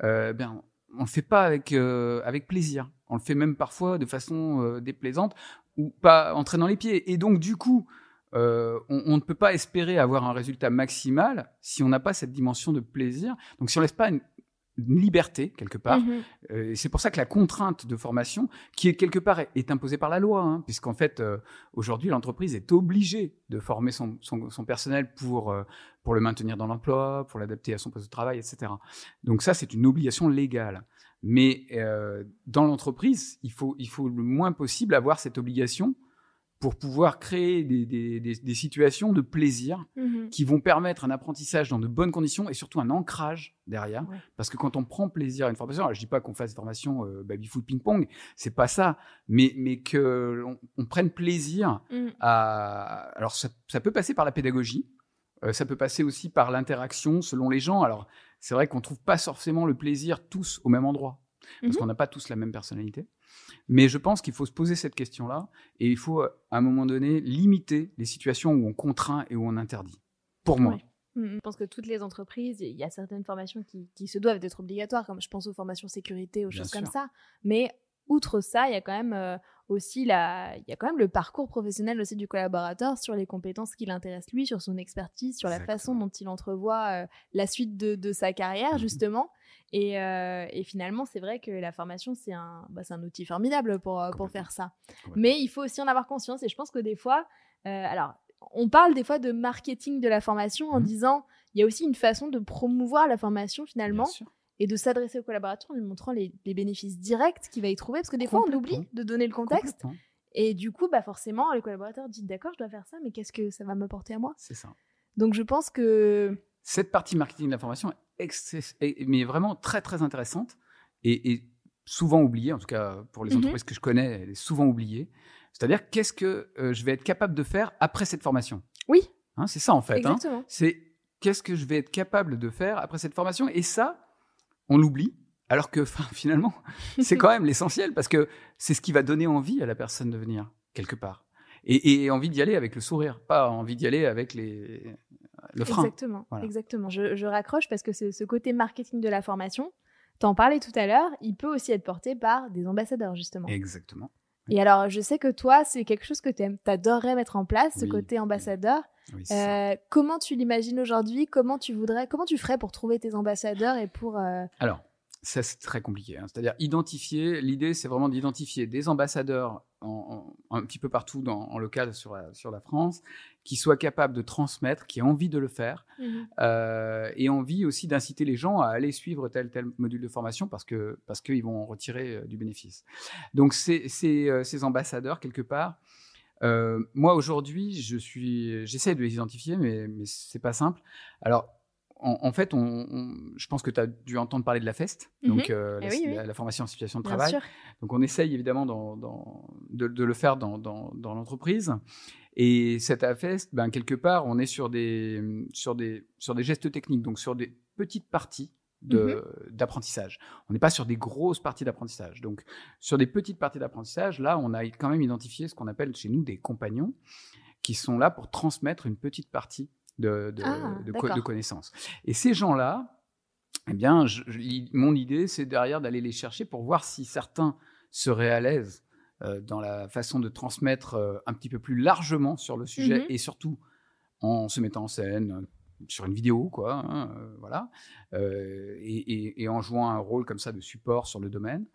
euh, ben on le fait pas avec avec plaisir. On le fait même parfois de façon déplaisante ou pas en traînant les pieds. Et donc du coup, euh, on, ne peut pas espérer avoir un résultat maximal si on n'a pas cette dimension de plaisir. Donc si on laisse pas une, liberté quelque part, mhm. euh, c'est pour ça que la contrainte de formation, qui est quelque part est, imposée par la loi, hein, puisqu'en fait euh, aujourd'hui l'entreprise est obligée de former son, personnel pour pour le maintenir dans l'emploi, pour l'adapter à son poste de travail, etc. Donc ça c'est une obligation légale. Mais dans l'entreprise, il faut, il faut le moins possible avoir cette obligation pour pouvoir créer des, situations de plaisir mhm. qui vont permettre un apprentissage dans de bonnes conditions et surtout un ancrage derrière. Parce que quand on prend plaisir à une formation, alors je dis pas qu'on fasse une formation euh, baby-foot ping-pong, c'est pas ça, mais, mais qu'on on prenne plaisir mhm. à. Alors ça, peut passer par la pédagogie, euh, ça peut passer aussi par l'interaction selon les gens. Alors c'est vrai qu'on trouve pas forcément le plaisir tous au même endroit parce mhm. qu'on n'a pas tous la même personnalité. Mais je pense qu'il faut se poser cette question-là et il faut, à un moment donné, limiter les situations où on contraint et où on interdit. Pour moi. Mm, je pense que toutes les entreprises, il y a certaines formations qui, se doivent d'être obligatoires, comme je pense aux formations sécurité, aux choses comme ça. Mais outre ça, il y a quand même euh, aussi la, il y a quand même le parcours professionnel aussi du collaborateur sur les compétences qui l'intéressent lui, sur son expertise, sur la façon dont il entrevoit euh, la suite de, sa carrière, mm-hmm. justement. Euh, et, finalement, c'est vrai que la formation, c'est un, bah, un outil formidable pour, pour faire ça. Mais il faut aussi en avoir conscience. Et je pense que des fois, alors, on parle des fois de marketing de la formation en Mhm. disant il y a aussi une façon de promouvoir la formation finalement Bien sûr. Et de s'adresser aux collaborateurs en lui montrant les, les bénéfices directs qu'il va y trouver parce que des fois on oublie de donner le contexte et du coup bah forcément le collaborateur dit d'accord je dois faire ça mais qu'est-ce que ça va m'apporter à moi? C'est ça. donc je pense que Cette partie marketing de l'information est, mais vraiment très très intéressante et, et souvent oubliée, en tout cas pour les Mhm. entreprises que je connais, elle est souvent oubliée. C'est-à-dire qu'est-ce que euh, je vais être capable de faire après cette formation? Oui Hein, C'est ça en fait. hein. C'est qu'est-ce que je vais être capable de faire après cette formation? Et ça, on l'oublie. Alors que finalement, c'est quand même l'essentiel parce que c'est ce qui va donner envie à la personne de venir quelque part. Et, et envie d'y aller avec le sourire, pas envie d'y aller avec les, le frein. Exactement, Voilà. exactement. Je, je raccroche parce que ce, ce côté marketing de la formation, t'en parlais tout à l'heure, il peut aussi être porté par des ambassadeurs justement. Exactement. Et alors, je sais que toi, c'est quelque chose que tu adorerais mettre en place, ce Oui. côté ambassadeur. Oui, c'est. Euh, comment tu l'imagines aujourd'hui? Comment tu voudrais Comment tu ferais pour trouver tes ambassadeurs et pour euh, Alors, ça c'est très compliqué. hein. C'est-à-dire identifier. L'idée, c'est vraiment d'identifier des ambassadeurs en- en- un petit peu partout dans, en local sur la, sur la France, qui soient capables de transmettre, qui aient envie de le faire, euh, et envie aussi d'inciter les gens à aller suivre tel tel module de formation parce que parce qu'ils vont en retirer du bénéfice. Donc ces, ces, euh, ces ambassadeurs quelque part. Euh, moi aujourd'hui, je suis, j'essaie de les identifier, mais mais c'est pas simple. Alors en, en fait, on, on- je pense que tu as dû entendre parler de la FEST, Mhm. donc euh, Eh la, oui, oui. la- la formation en situation de travail. Donc on essaye évidemment dans- dans- de, de le faire dans, dans- dans l'entreprise. Et cette AFEST, ben, quelque part, on est sur des, sur, des, sur des gestes techniques, donc sur des petites parties de- d'apprentissage. On n'est pas sur des grosses parties d'apprentissage. Donc sur des petites parties d'apprentissage, là, on a quand même identifié ce qu'on appelle chez nous des compagnons qui sont là pour transmettre une petite partie de, de, Ah, de co- d'accord. de connaissances. Et ces gens-là, eh bien, je- je- mon idée, c'est derrière d'aller les chercher pour voir si certains seraient à l'aise euh, dans la façon de transmettre euh, un petit peu plus largement sur le sujet Mhm. et surtout en se mettant en scène sur une vidéo, quoi, hein, euh, voilà, euh, et, et- et en jouant un rôle comme ça de support sur le domaine.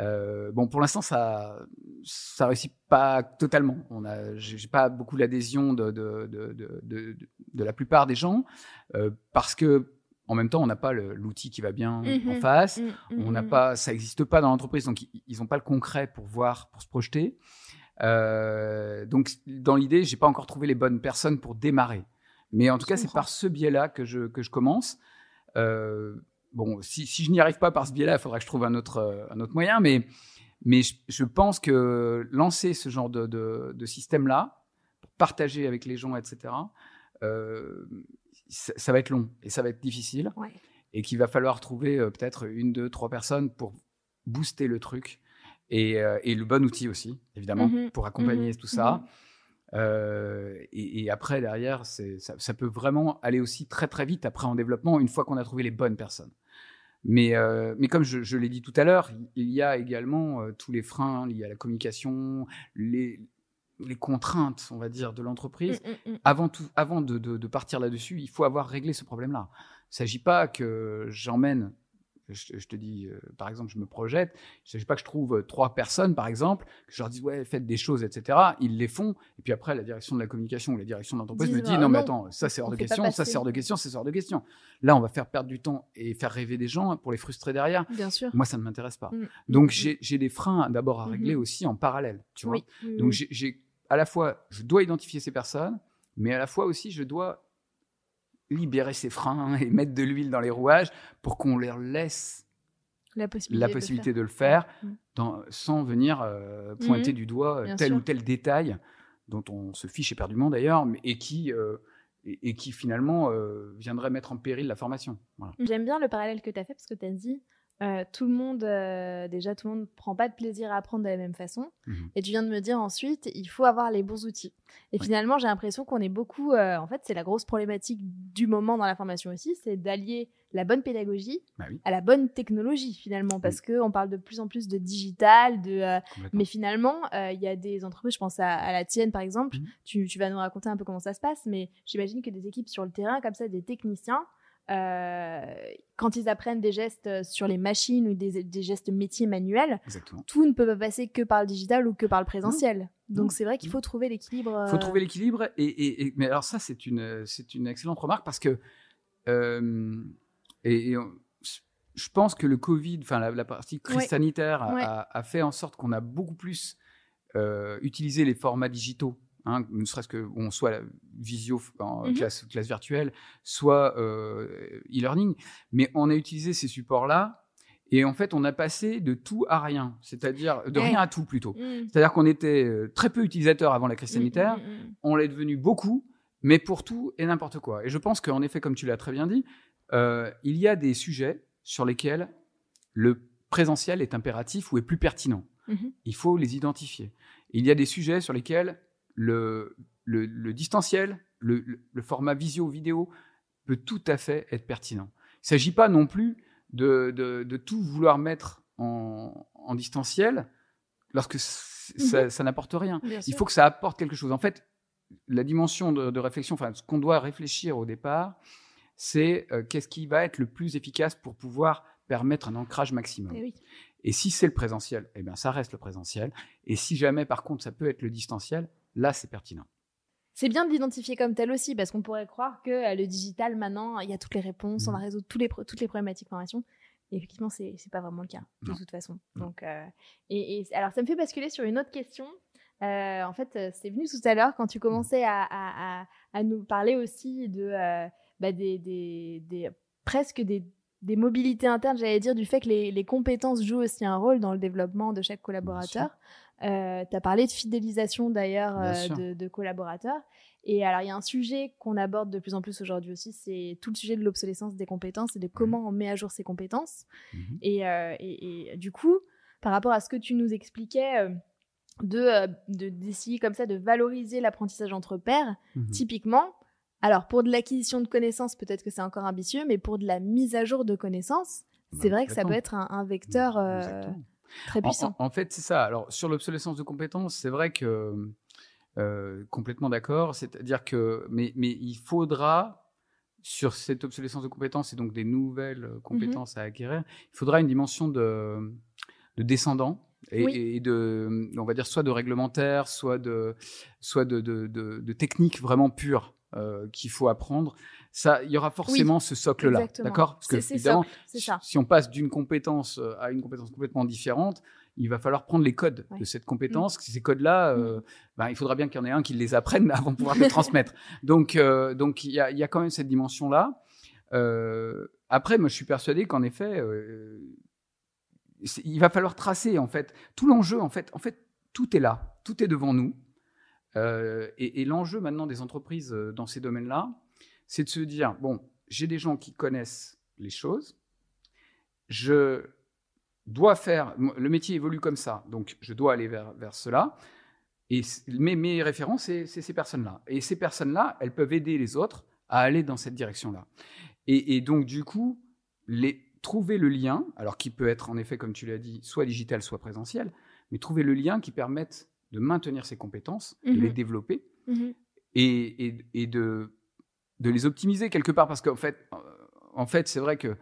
Euh, bon, pour l'instant, ça, ça réussit pas totalement. On a, j'ai pas beaucoup l'adhésion de, de, de, de, de- de la plupart des gens parce que en même temps, on n'a pas l'outil qui va bien en Mhm. face. Mm, On n'a pas, ça n'existe pas dans l'entreprise, donc ils n'ont pas le concret pour voir, pour se projeter. Donc dans l'idée, j'ai pas encore trouvé les bonnes personnes pour démarrer. Mais en tout Je cas, c'est par ce biais-là que je, que je commence. Euh, bon, si, si je n'y arrive pas par ce biais-là, il faudra que je trouve un autre, euh, un autre moyen. Mais, mais je, je pense que lancer ce genre de, de, de système-là, partager avec les gens, etc., euh, ça, ça va être long et ça va être difficile Ouais. et qu'il va falloir trouver euh, peut-être une, deux, trois personnes pour booster le truc et, euh, et le bon outil aussi, évidemment, Mhm. pour accompagner Mhm. tout ça. Euh, et, et après, derrière, ça, ça peut vraiment aller aussi très très vite après en développement une fois qu'on a trouvé les bonnes personnes. Mais, euh, mais comme je, je l'ai dit tout à l'heure, il y a également euh, tous les freins liés à la communication, les, les contraintes, on va dire, de l'entreprise Mm, mm, mm. avant, tout, avant de, de- de partir là-dessus, il faut avoir réglé ce problème-là. Il ne s'agit pas que j'emmène, je, je te dis, euh, par exemple, je me projette, il ne s'agit pas que je trouve euh, trois personnes, par exemple, que je leur dise, ouais, faites des choses, etc. Ils les font, et puis après, la direction de la communication ou la direction de l'entreprise me dit, euh, non, mais attends, ça c'est hors de question, ça c'est hors de question, ça c'est hors de question. Là, on va faire perdre du temps et faire rêver des gens pour les frustrer derrière. Bien sûr. Moi, ça ne m'intéresse pas. Mm, Donc, mm, j'ai des freins d'abord à régler Mhm. aussi en parallèle, tu mm. vois. Oui, Donc j'ai à la fois, je dois identifier ces personnes, mais à la fois aussi, je dois libérer ces freins et mettre de l'huile dans les rouages pour qu'on leur laisse la possibilité, la de le faire. de le faire Mm. dans- sans venir euh, pointer Mhm. du doigt euh, Bien tel sûr. ou tel détail dont on se fiche éperdument d'ailleurs, et qui, euh, et, et qui finalement euh, viendrait mettre en péril la formation. Voilà. J'aime bien le parallèle que tu as fait parce que tu as dit euh, tout le monde, euh, déjà, tout le monde prend pas de plaisir à apprendre de la même façon. Mhm. Et tu viens de me dire ensuite, il faut avoir les bons outils. Et finalement, j'ai l'impression qu'on est beaucoup. euh, en fait, c'est la grosse problématique du moment dans la formation aussi, c'est d'allier la bonne pédagogie Bah oui, à la bonne technologie finalement, parce que on parle de plus en plus de digital, de. euh, mais finalement, euh, il y a des entreprises, je pense à, à la tienne par exemple, Mhm. tu, tu vas nous raconter un peu comment ça se passe, mais j'imagine que des équipes sur le terrain, comme ça, des techniciens, quand ils apprennent des gestes sur les machines ou des, des gestes métiers manuels, Exactement. tout ne peut pas passer que par le digital ou que par le présentiel. Donc c'est vrai qu'il faut trouver l'équilibre. Il faut trouver l'équilibre. Et, et, mais alors ça, c'est une, c'est une excellente remarque parce que et, je pense que le Covid, enfin la, partie crise sanitaire, a, a, fait en sorte qu'on a beaucoup plus utilisé les formats digitaux Hein, ne serait-ce que on soit visio en mmh classe, classe, virtuelle, soit euh, e-learning, mais on a utilisé ces supports-là et en fait on a passé de tout à rien, c'est-à-dire de rien à tout plutôt. Mmh. C'est-à-dire qu'on était euh, très peu utilisateurs avant la crise mmh, sanitaire, on l'est devenu beaucoup, mais pour tout et n'importe quoi. Et je pense qu'en effet, comme tu l'as très bien dit, euh, il y a des sujets sur lesquels le présentiel est impératif ou est plus pertinent. Il faut les identifier. Il y a des sujets sur lesquels le, le, distanciel, le, format visio-vidéo peut tout à fait être pertinent. Il ne s'agit pas non plus de, de, tout vouloir mettre en, en distanciel lorsque ça, mhm. n'apporte rien. Il faut que ça apporte quelque chose. En fait, la dimension de, réflexion, enfin, ce qu'on doit réfléchir au départ, c'est euh, qu'est-ce qui va être le plus efficace pour pouvoir permettre un ancrage maximum. Eh Et, si c'est le présentiel, eh bien, ça reste le présentiel. Et si jamais, par contre, ça peut être le distanciel, là, c'est pertinent. C'est bien de l'identifier comme tel aussi, parce qu'on pourrait croire que euh, le digital, maintenant, il y a toutes les réponses, on a résolu tous les, toutes les problématiques formation. Et effectivement, c'est n'est pas vraiment le cas, de toute façon. Donc, euh, et, alors, ça me fait basculer sur une autre question. Euh, en fait, c'est venu tout à l'heure quand tu commençais à, à, nous parler aussi de bah, des, des, des, presque des, des mobilités internes, j'allais dire, du fait que les, les, compétences jouent aussi un rôle dans le développement de chaque collaborateur. Euh, tu as parlé de fidélisation d'ailleurs euh, de, collaborateurs. Et alors, il y a un sujet qu'on aborde de plus en plus aujourd'hui aussi, c'est tout le sujet de l'obsolescence des compétences et de comment on met à jour ces compétences. Mmh. Euh, et, et, du coup, par rapport à ce que tu nous expliquais, de d'essayer comme ça de valoriser l'apprentissage entre pairs, mmh. typiquement, alors pour de l'acquisition de connaissances, peut-être que c'est encore ambitieux, mais pour de la mise à jour de connaissances, bah, c'est vrai que ça peut être un, vecteur Très puissant. En, fait, c'est ça. Alors, sur l'obsolescence de compétences, c'est vrai que euh, complètement d'accord. C'est-à-dire que, mais, mais il faudra sur cette obsolescence de compétences et donc des nouvelles euh, mmh compétences à acquérir, il faudra une dimension de, de descendant. Et, de, on va dire, soit de réglementaire, soit de, soit de, de, de, technique vraiment pure euh, qu'il faut apprendre ça, il y aura forcément ce socle-là, d'accord? Parce que évidemment, si on passe d'une compétence euh, à une compétence complètement différente, il va falloir prendre les codes de cette compétence. Mm. Ces codes-là, euh, mm. ben, il faudra bien qu'il y en ait un qui les apprenne avant de pouvoir les transmettre. Donc, euh, donc il y a, y a, quand même cette dimension-là. après, moi, je suis persuadé qu'en effet, il va falloir tracer en fait tout l'enjeu. En fait, en fait, tout est là, tout est devant nous. Et, et l'enjeu maintenant des entreprises dans ces domaines-là, c'est de se dire, bon, j'ai des gens qui connaissent les choses, je dois faire, le métier évolue comme ça, donc je dois aller vers, vers cela, et mes, mes références, c'est ces personnes-là. Et ces personnes-là, elles peuvent aider les autres à aller dans cette direction-là. Et, donc, du coup, trouver le lien, alors qui peut être en effet, comme tu l'as dit, soit digital, soit présentiel, mais trouver le lien qui permette de maintenir ses compétences, de les mmh développer, mmh et, et, et, de de les optimiser quelque part parce qu'en fait, euh, en fait, c'est vrai que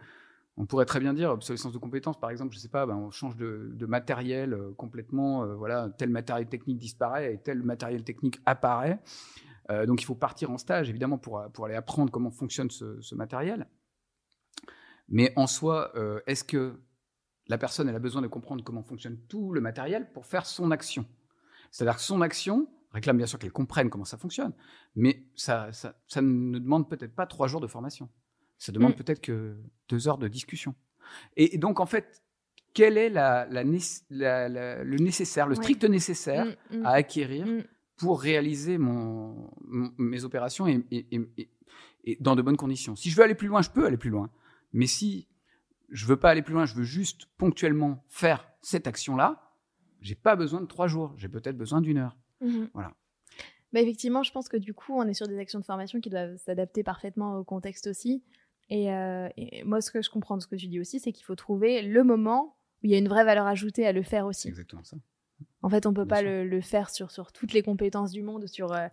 on pourrait très bien dire obsolescence de compétences, par exemple, je sais pas, ben, on change de, matériel euh, complètement, euh, voilà, tel matériel technique disparaît et tel matériel technique apparaît. donc il faut partir en stage, évidemment, pour, pour aller apprendre comment fonctionne ce, matériel. Mais en soi, est-ce que la personne elle a besoin de comprendre comment fonctionne tout le matériel pour faire son action? C'est-à-dire que son action, réclame bien sûr qu'elles comprennent comment ça fonctionne, mais ça, ça, ne demande peut-être pas trois jours de formation. Ça demande mm. peut-être que deux heures de discussion. Et, donc, en fait, quel est la, le nécessaire, le strict nécessaire mm, mm. à acquérir pour réaliser mon, mes opérations et, et, dans de bonnes conditions? Si je veux aller plus loin, je peux aller plus loin. Mais si je veux pas aller plus loin, je veux juste ponctuellement faire cette action-là, j'ai pas besoin de trois jours, j'ai peut-être besoin d'une heure. Mmh voilà. Bah effectivement, je pense que du coup, on est sur des actions de formation qui doivent s'adapter parfaitement au contexte aussi. Euh, et, moi, ce que je comprends de ce que tu dis aussi, c'est qu'il faut trouver le moment où il y a une vraie valeur ajoutée à le faire aussi. Exactement ça. En fait, on ne peut pas le, faire sur, sur toutes les compétences du monde, sur euh,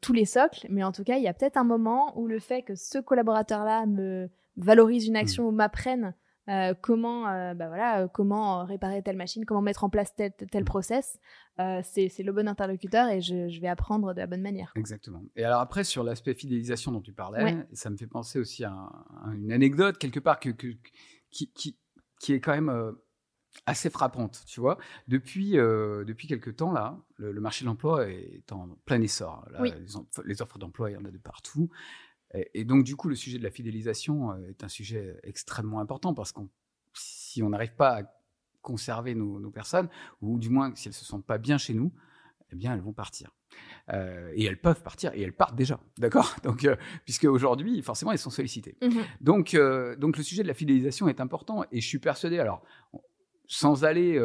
tous les socles, mais en tout cas, il y a peut-être un moment où le fait que ce collaborateur-là me, valorisent une action ou m'apprennent euh, comment, euh, bah voilà, euh, comment réparer telle machine, comment mettre en place tel, tel process, c'est le bon interlocuteur et je, vais apprendre de la bonne manière. Exactement. Et alors après, sur l'aspect fidélisation dont tu parlais, ça me fait penser aussi à, une anecdote quelque part que, qui, qui, qui, est quand même assez frappante, tu vois. Depuis, depuis quelques temps, là, le, marché de l'emploi est en plein essor. les, les, offres d'emploi, il y en a de partout. Et, donc, du coup, le sujet de la fidélisation euh, est un sujet extrêmement important parce que si on n'arrive pas à conserver nos, personnes, ou du moins si elles ne se sentent pas bien chez nous, eh bien, elles vont partir. Euh, et elles peuvent partir, et elles partent déjà, d'accord? Donc, euh, puisque aujourd'hui, forcément, elles sont sollicitées. Mmh donc, donc, le sujet de la fidélisation est important, et je suis persuadé, alors, sans aller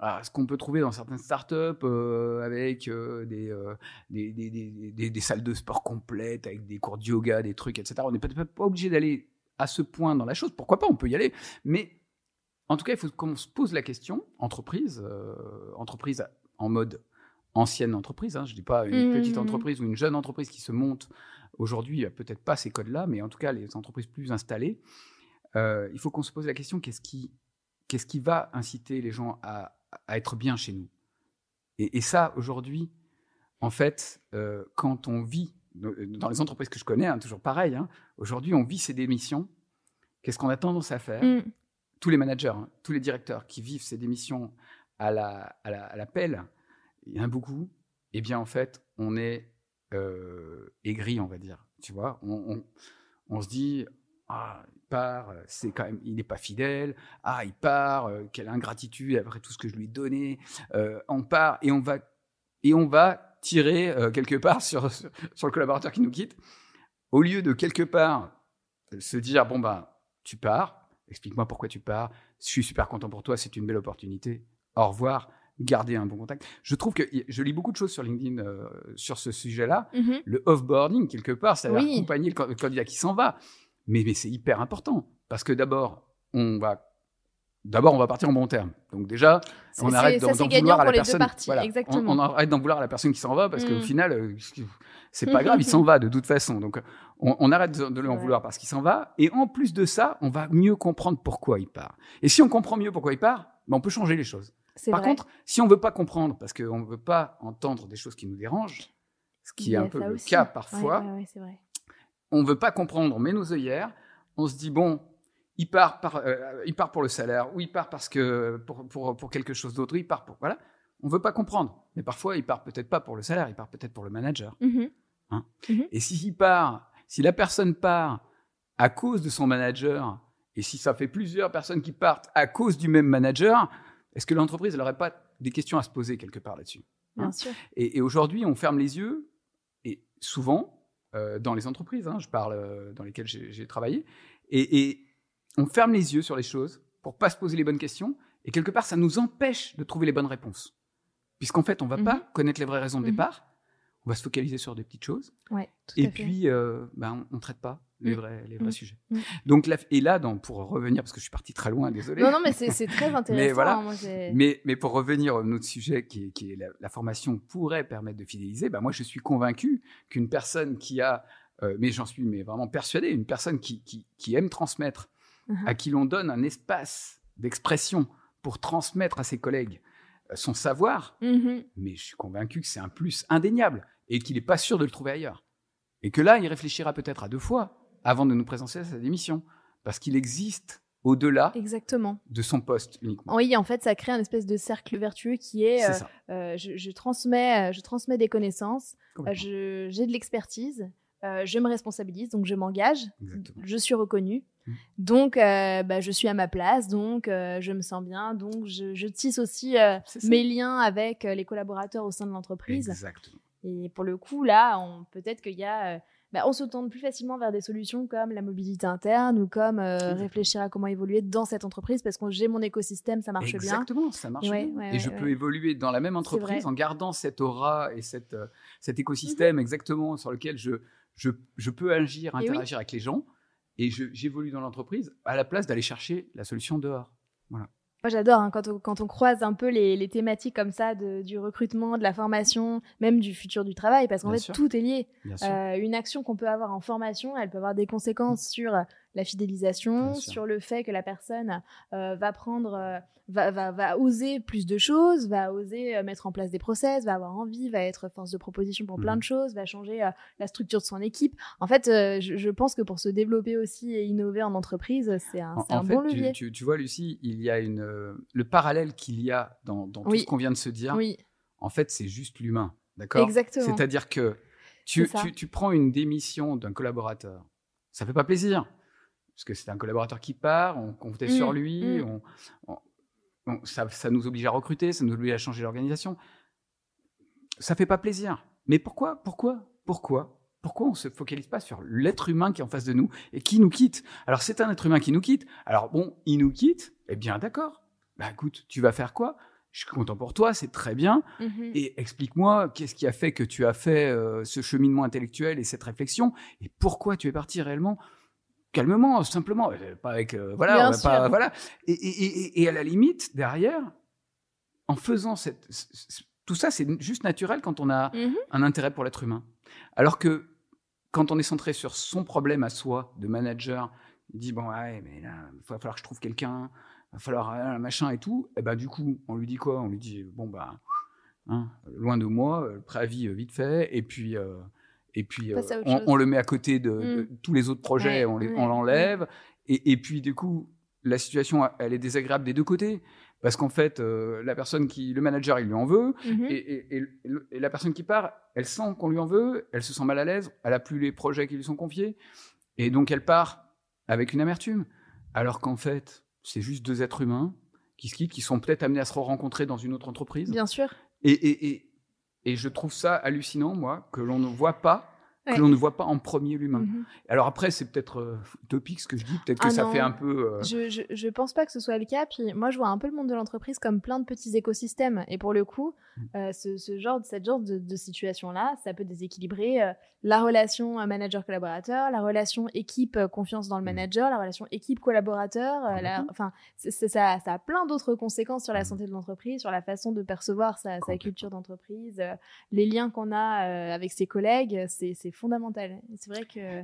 ce qu'on peut trouver dans certaines startups euh, avec euh, euh, des, des, des, salles de sport complètes, avec des cours de yoga, des trucs, etc. On n'est peut-être pas obligé d'aller à ce point dans la chose. Pourquoi pas On peut y aller. Mais en tout cas, il faut qu'on se pose la question, entreprise, entreprise en mode ancienne entreprise, hein, je ne dis pas une mmh. petite entreprise ou une jeune entreprise qui se monte aujourd'hui, peut-être pas ces codes-là, mais en tout cas, les entreprises plus installées, il faut qu'on se pose la question, qu'est-ce qui, qu'est-ce qui va inciter les gens à, à être bien chez nous. Et, ça, aujourd'hui, en fait, euh, quand on vit, dans les entreprises que je connais, hein, toujours pareil, hein, aujourd'hui, on vit ces démissions. Qu'est-ce qu'on a tendance à faire mm. Tous les managers, hein, tous les directeurs qui vivent ces démissions à la, à la, pelle, il y en a beaucoup. Eh bien, en fait, on est euh, aigri, on va dire. Tu vois, on, on se dit, ah, il part, euh, c'est quand même, il n'est pas fidèle. Ah, il part, euh, quelle ingratitude après tout ce que je lui ai donné. Euh, on part et on va et on va tirer quelque part sur, sur, le collaborateur qui nous quitte. Au lieu de quelque part se dire bon bah tu pars, explique-moi pourquoi tu pars. Je suis super content pour toi, c'est une belle opportunité. Au revoir. Garder un bon contact. Je trouve que je lis beaucoup de choses sur LinkedIn sur ce sujet-là. Mm-hmm. Le off-boarding, quelque part, ça va accompagner le candidat qui s'en va. Mais, c'est hyper important parce que d'abord, on va D'abord, on va partir en bon terme. Donc déjà, on arrête d'en vouloir à la personne. Voilà, on, arrête d'en vouloir à la personne qui s'en va parce qu'au mm. final, euh, c'est pas grave, il s'en va de toute façon. Donc on, arrête de, lui en vouloir parce qu'il s'en va. Et en plus de ça, on va mieux comprendre pourquoi il part. Et si on comprend mieux pourquoi il part, ben on peut changer les choses. Par contre, si on veut pas comprendre parce qu'on ne veut pas entendre des choses qui nous dérangent, ce qui est un peu le cas parfois, vrai on ne veut pas comprendre, on met nos œillères, on se dit, bon, il part, euh, il part pour le salaire, ou il part parce que pour, pour, quelque chose d'autre, il part pour... Voilà, on ne veut pas comprendre. Mais parfois, il part peut-être pas pour le salaire, il part peut-être pour le manager. Mm-hmm. Hein. Mm-hmm. Et s'il part, si la personne part à cause de son manager, et si ça fait plusieurs personnes qui partent à cause du même manager, est-ce que l'entreprise n'aurait pas des questions à se poser quelque part là-dessus? Bien hein? sûr. Et, et aujourd'hui, on ferme les yeux, et souvent, dans les entreprises, hein, je parle euh, dans lesquelles j'ai travaillé, et, on ferme les yeux sur les choses pour pas se poser les bonnes questions, et quelque part, ça nous empêche de trouver les bonnes réponses. Puisqu'en fait, on va pas mhm. connaître les vraies raisons de mhm. départ, on va se focaliser sur des petites choses, ouais, et puis euh, ben, on ne traite pas les mm. vrais, les vrais mm. sujets. Mm. Donc là, et là, pour revenir, parce que je suis parti très loin, désolé. Non, non, mais c'est très intéressant. mais, voilà. Hein, mais, mais, pour revenir à notre sujet, qui est, qui est la, formation pourrait permettre de fidéliser, ben moi, je suis convaincu qu'une personne qui a, euh, mais j'en suis mais vraiment persuadé, une personne qui, qui, qui aime transmettre, uh-huh. à qui l'on donne un espace d'expression pour transmettre à ses collègues euh, son savoir, mm-hmm. mais je suis convaincu que c'est un plus indéniable et qu'il n'est pas sûr de le trouver ailleurs. Et que là, il réfléchira peut-être à deux fois avant de nous présenter à sa démission. Parce qu'il existe au-delà Exactement. de son poste uniquement. Oui, en fait, ça crée un espèce de cercle vertueux qui est, euh, euh, je, transmets, euh, je transmets des connaissances, j'ai de l'expertise, je me responsabilise, donc je m'engage, je suis reconnu, mmh. donc bah, je suis à ma place, donc je me sens bien, donc je, tisse aussi mes liens avec les collaborateurs au sein de l'entreprise. Exactement. Et pour le coup, là, peut-être qu'il y a bah, on se tourne plus facilement vers des solutions comme la mobilité interne ou comme euh, réfléchir à comment évoluer dans cette entreprise parce que j'ai mon écosystème, ça marche bien. Exactement, ça marche bien. et je peux évoluer dans la même entreprise en gardant cette aura et cette, euh, cet écosystème exactement sur lequel je, je, je peux agir, interagir avec les gens. Et j'évolue dans l'entreprise à la place d'aller chercher la solution dehors. Voilà. Moi, j'adore hein, quand, on, quand, on, croise un peu les, thématiques comme ça de, du recrutement, de la formation, même du futur du travail, parce qu'en fait, tout est lié. Euh, une action qu'on peut avoir en formation, elle peut avoir des conséquences sur la fidélisation, sur le fait que la personne euh, va prendre, euh, va, va, va oser plus de choses, va oser euh, mettre en place des process, va avoir envie, va être force de proposition pour plein Mhm. de choses, va changer la structure de son équipe. En fait, je, je pense que pour se développer aussi et innover en entreprise, c'est un, En, c'est en un fait, bon tu- levier. tu, tu vois, Lucie, il y a une, le parallèle qu'il y a dans, dans Oui. tout ce qu'on vient de se dire. Oui, En fait, c'est juste l'humain. D'accord? Exactement. C'est-à-dire que tu, tu, tu prends une démission d'un collaborateur. Ça fait pas plaisir. Parce que c'est un collaborateur qui part, on comptait sur lui, mm. on, ça, ça nous oblige à recruter, ça nous oblige à changer l'organisation. Ça fait pas plaisir. Mais pourquoi Pourquoi Pourquoi Pourquoi on se focalise pas sur l'être humain qui est en face de nous et qui nous quitte? Alors c'est un être humain qui nous quitte. Alors bon, il nous quitte. Eh bien d'accord. Bah écoute, tu vas faire quoi? Je suis content pour toi, c'est très bien. Mhm. Et explique-moi, qu'est-ce qui a fait que tu as fait euh, ce cheminement intellectuel et cette réflexion? Et pourquoi tu es parti réellement? Calmement, simplement, euh, pas avec euh, voilà, on va pas voilà. Et, et- et- et à la limite, derrière, en faisant cette, tout ça, c'est juste naturel quand on a Mhm. un intérêt pour l'être humain. Alors que quand on est centré sur son problème à soi, de manager, il dit bon ouais, mais là, il va falloir que je trouve quelqu'un, il va falloir euh, machin et tout. Et ben du coup, on lui dit quoi? On lui dit bon bah hein, loin de moi, le préavis vite fait, et puis euh, et puis euh, on, le met à côté de, Mm. de tous les autres projets, Ouais, on les- ouais, on l'enlève, et, et puis du coup la situation elle est désagréable des deux côtés. Parce qu'en fait, euh, la personne qui, le manager, il lui en veut, Mhm. et, et- et- et la personne qui part, elle sent qu'on lui en veut, elle se sent mal à l'aise, elle a plus les projets qui lui sont confiés, et donc elle part avec une amertume. Alors qu'en fait, c'est juste deux êtres humains qui se quittent, qui sont peut-être amenés à se rencontrer dans une autre entreprise. Bien sûr. Et, et, et, et je trouve ça hallucinant, moi, que l'on ne voit pas, Ouais. que l'on ne voit pas en premier l'humain. Mhm. Alors après, c'est peut-être euh, utopique ce que je dis, peut-être que Ah ça fait un peu. euh, Je, je, je pense pas que ce soit le cas. Puis moi, je vois un peu le monde de l'entreprise comme plein de petits écosystèmes. Et pour le coup, Mm. euh, ce, ce genre, cette genre de, de situation-là, ça peut déséquilibrer euh, la relation manager-collaborateur, la relation équipe-confiance dans le Mm. manager, la relation équipe-collaborateur. Enfin, ça, ça a plein d'autres conséquences sur la Mm. santé de l'entreprise, sur la façon de percevoir sa, culture d'entreprise, les liens qu'on a avec ses collègues. C'est c'est fondamental. C'est vrai que.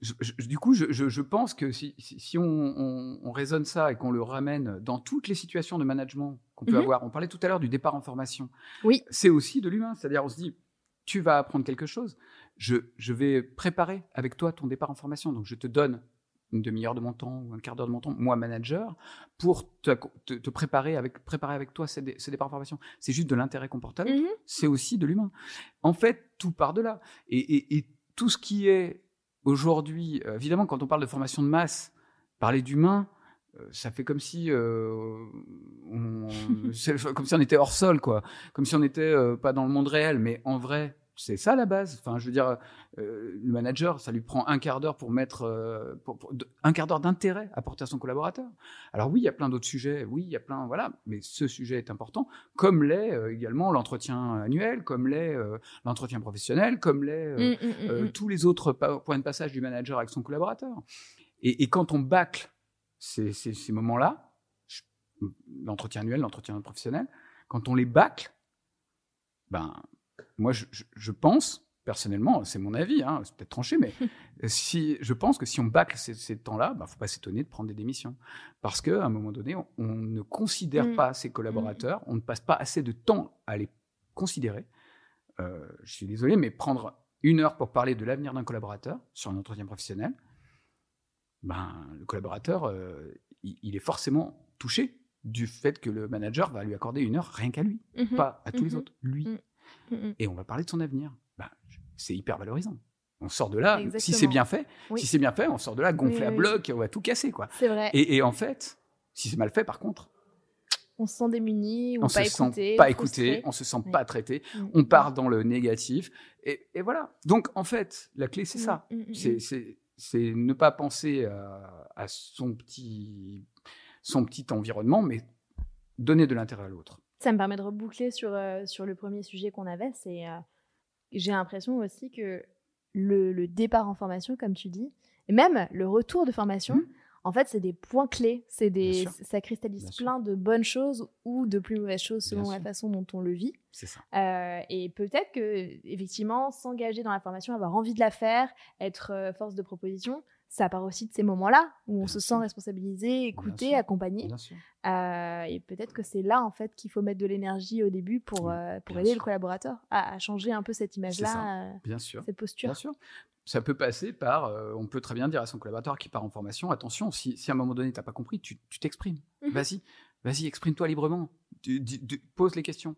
je- je- du coup, je, pense que si, si- si on, on- on raisonne ça et qu'on le ramène dans toutes les situations de management qu'on peut Mhm. avoir, on parlait tout à l'heure du départ en formation. Oui. C'est aussi de l'humain. C'est-à-dire, on se dit, tu vas apprendre quelque chose. Je, je vais préparer avec toi ton départ en formation. Donc, je te donne une demi-heure de mon temps ou un quart d'heure de mon temps, moi, manager, pour te, te- te préparer, avec, préparer avec toi ce, dé- ce départ en formation. C'est juste de l'intérêt avec Mhm. c'est aussi de l'humain. En fait, tout part de là. Et, et- et tout ce qui est aujourd'hui, euh, évidemment, quand on parle de formation de masse, parler d'humain, euh, ça fait comme si, euh, on, comme si on était hors sol, quoi. Comme si on n'était pas dans le monde réel. Mais en vrai, c'est ça la base. Enfin, je veux dire, euh, le manager, ça lui prend un quart d'heure pour mettre euh, pour- pour- de- un quart d'heure d'intérêt à porter à son collaborateur. Alors oui, il y a plein d'autres sujets. Oui, il y a plein, voilà. Mais ce sujet est important, comme l'est euh, également l'entretien annuel, comme l'est euh, l'entretien professionnel, comme l'est euh, Mm, mm, mm, euh, mm. tous les autres points de passage du manager avec son collaborateur. Et, et quand on bâcle ces, ces- ces moments-là, l'entretien annuel, l'entretien professionnel, quand on les bâcle, ben, moi, je, pense, personnellement, c'est mon avis, hein, c'est peut-être tranché, mais si, je pense que si on bâcle ces, ces temps-là, il ne faut pas s'étonner de prendre des démissions. Parce qu'à un moment donné, on, on ne considère Mm. pas ses collaborateurs, on ne passe pas assez de temps à les considérer. Euh, je suis désolé, mais prendre une heure pour parler de l'avenir d'un collaborateur sur un entretien professionnel, ben, le collaborateur, euh, il, il est forcément touché du fait que le manager va lui accorder une heure rien qu'à lui, Mhm. pas à tous les Mhm. autres, lui. Mm. Mm. Et on va parler de son avenir. Ben, c'est hyper valorisant. On sort de là, si c'est bien fait, Oui. si c'est bien fait, on sort de là gonflé Oui, à oui, bloc, on va tout casser, quoi. C'est vrai. Et, et en fait, si c'est mal fait, par contre, on se sent démuni ou on pas se sent pas ou écouté, on se sent pas traité, Mm, on part dans le négatif, et, et voilà. Donc en fait, la clé c'est ça, c'est ne pas penser à, à son petit son petit environnement, mais donner de l'intérêt à l'autre. Ça me permet de reboucler sur, euh, sur le premier sujet qu'on avait. C'est, euh, j'ai l'impression aussi que le, le départ en formation, comme tu dis, et même le retour de formation, Mhm. en fait, c'est des points clés. C'est des, ça cristallise Bien sûr. plein de bonnes choses ou de plus mauvaises choses selon Bien la sûr. façon dont on le vit. C'est ça. Euh, et peut-être que, effectivement, s'engager dans la formation, avoir envie de la faire, être force de proposition, ça part aussi de ces moments-là où on se sent responsabilisé, écouté, accompagné. Euh, et peut-être que c'est là en fait qu'il faut mettre de l'énergie au début pour, euh, pour aider le collaborateur à, changer un peu cette image-là, euh, bien cette posture. Bien sûr. Ça peut passer par, on peut très bien dire à son collaborateur qui part en formation, attention, si, si à un moment donné tu n'as pas compris, tu t'exprimes. Mhm. Vas-y, vas-y, exprime-toi librement, pose les questions,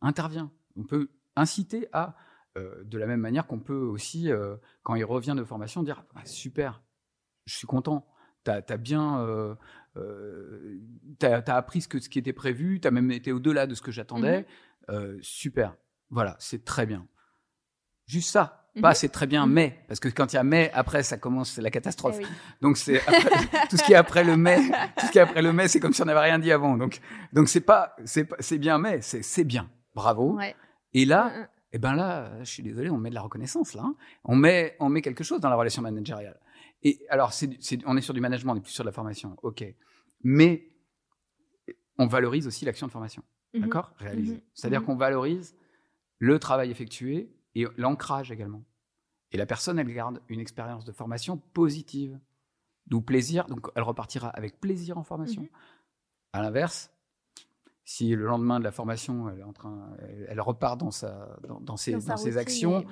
interviens. On peut inciter à, de la même manière qu'on peut aussi, quand il revient de formation, dire ah, super, je suis content. Tu as, bien. Euh, euh as, appris ce, que, ce qui était prévu, tu as même été au-delà de ce que j'attendais. Mmh euh, super. Voilà, c'est très bien. Juste ça. Mmh Pas c'est très bien, mmh mais. Parce que quand il y a mais, après, ça commence la catastrophe. Eh donc, c'est tout ce qui est après le mais. Tout ce qui est après le mais, c'est comme si on n'avait rien dit avant. Donc, donc c'est pas, c'est bien, mais c'est bien. Bravo. Et là, et eh ben là, je suis désolé, on met de la reconnaissance là. Hein. On met, on met quelque chose dans la relation managériale. Et alors, on est sur du management, on n'est plus sur de la formation, ok. Mais on valorise aussi l'action de formation, mhm. d'accord? Réalisée. Mhm. C'est-à-dire mhm. qu'on valorise le travail effectué et l'ancrage également. Et la personne, elle garde une expérience de formation positive, d'où plaisir. Donc, elle repartira avec plaisir en formation. À l'inverse, si le lendemain de la formation, elle, est en train, elle, repart dans, sa, dans, ses, dans, ses actions,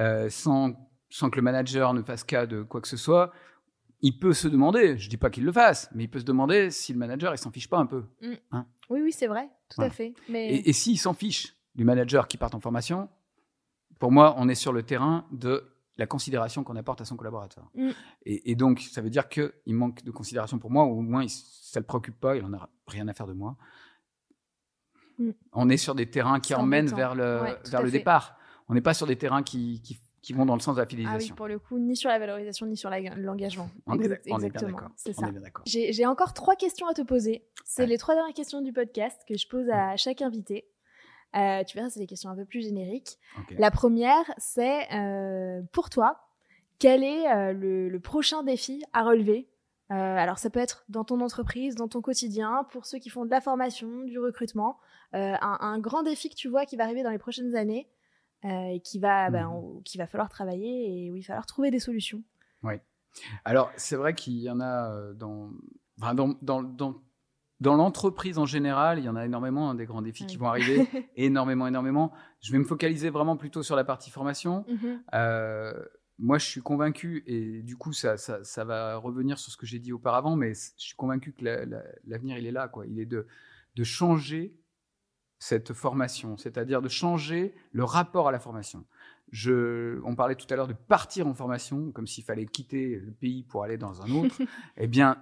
euh, sans sans que le manager ne fasse cas de quoi que ce soit, il peut se demander, je dis pas qu'il le fasse, mais il peut se demander si le manager il s'en fiche pas un peu. Mm. Hein. oui, oui, c'est vrai, tout à fait. Mais... Et, s'il s'en fiche du manager qui part en formation, pour moi, on est sur le terrain de la considération qu'on apporte à son collaborateur. Mm. Et, donc, ça veut dire qu'il manque de considération pour moi, ou au moins ça ne le préoccupe pas, il en a rien à faire de moi. Mm. On est sur des terrains qui emmènent vers le, vers le départ. On n'est pas sur des terrains qui, qui qui vont dans le sens de la fidélisation. Ah oui, pour le coup, ni sur la valorisation, ni sur l'engagement. On, Exactement, c'est ça. J'ai encore trois questions à te poser. C'est les trois dernières questions du podcast que je pose à chaque invité. Euh, tu verras, c'est des questions un peu plus génériques. La première, c'est euh, pour toi, quel est euh, le, prochain défi à relever? Alors, ça peut être dans ton entreprise, dans ton quotidien, pour ceux qui font de la formation, du recrutement. Un, un, grand défi que tu vois qui va arriver dans les prochaines années et qui va, ben, mmh. qui va falloir travailler et où il va falloir trouver des solutions. Oui. Alors, c'est vrai qu'il y en a euh, dans, dans, dans, dans, dans l'entreprise en général, il y en a énormément hein, des grands défis qui vont arriver, énormément, énormément. Je vais me focaliser vraiment plutôt sur la partie formation. Mmh euh, moi, je suis convaincu, et du coup, ça, ça, ça, va revenir sur ce que j'ai dit auparavant, mais je suis convaincu que l'avenir, il est là. Quoi. Il est de, de changer cette formation, c'est-à-dire de changer le rapport à la formation. Je, on parlait tout à l'heure de partir en formation, comme s'il fallait quitter le pays pour aller dans un autre. eh bien,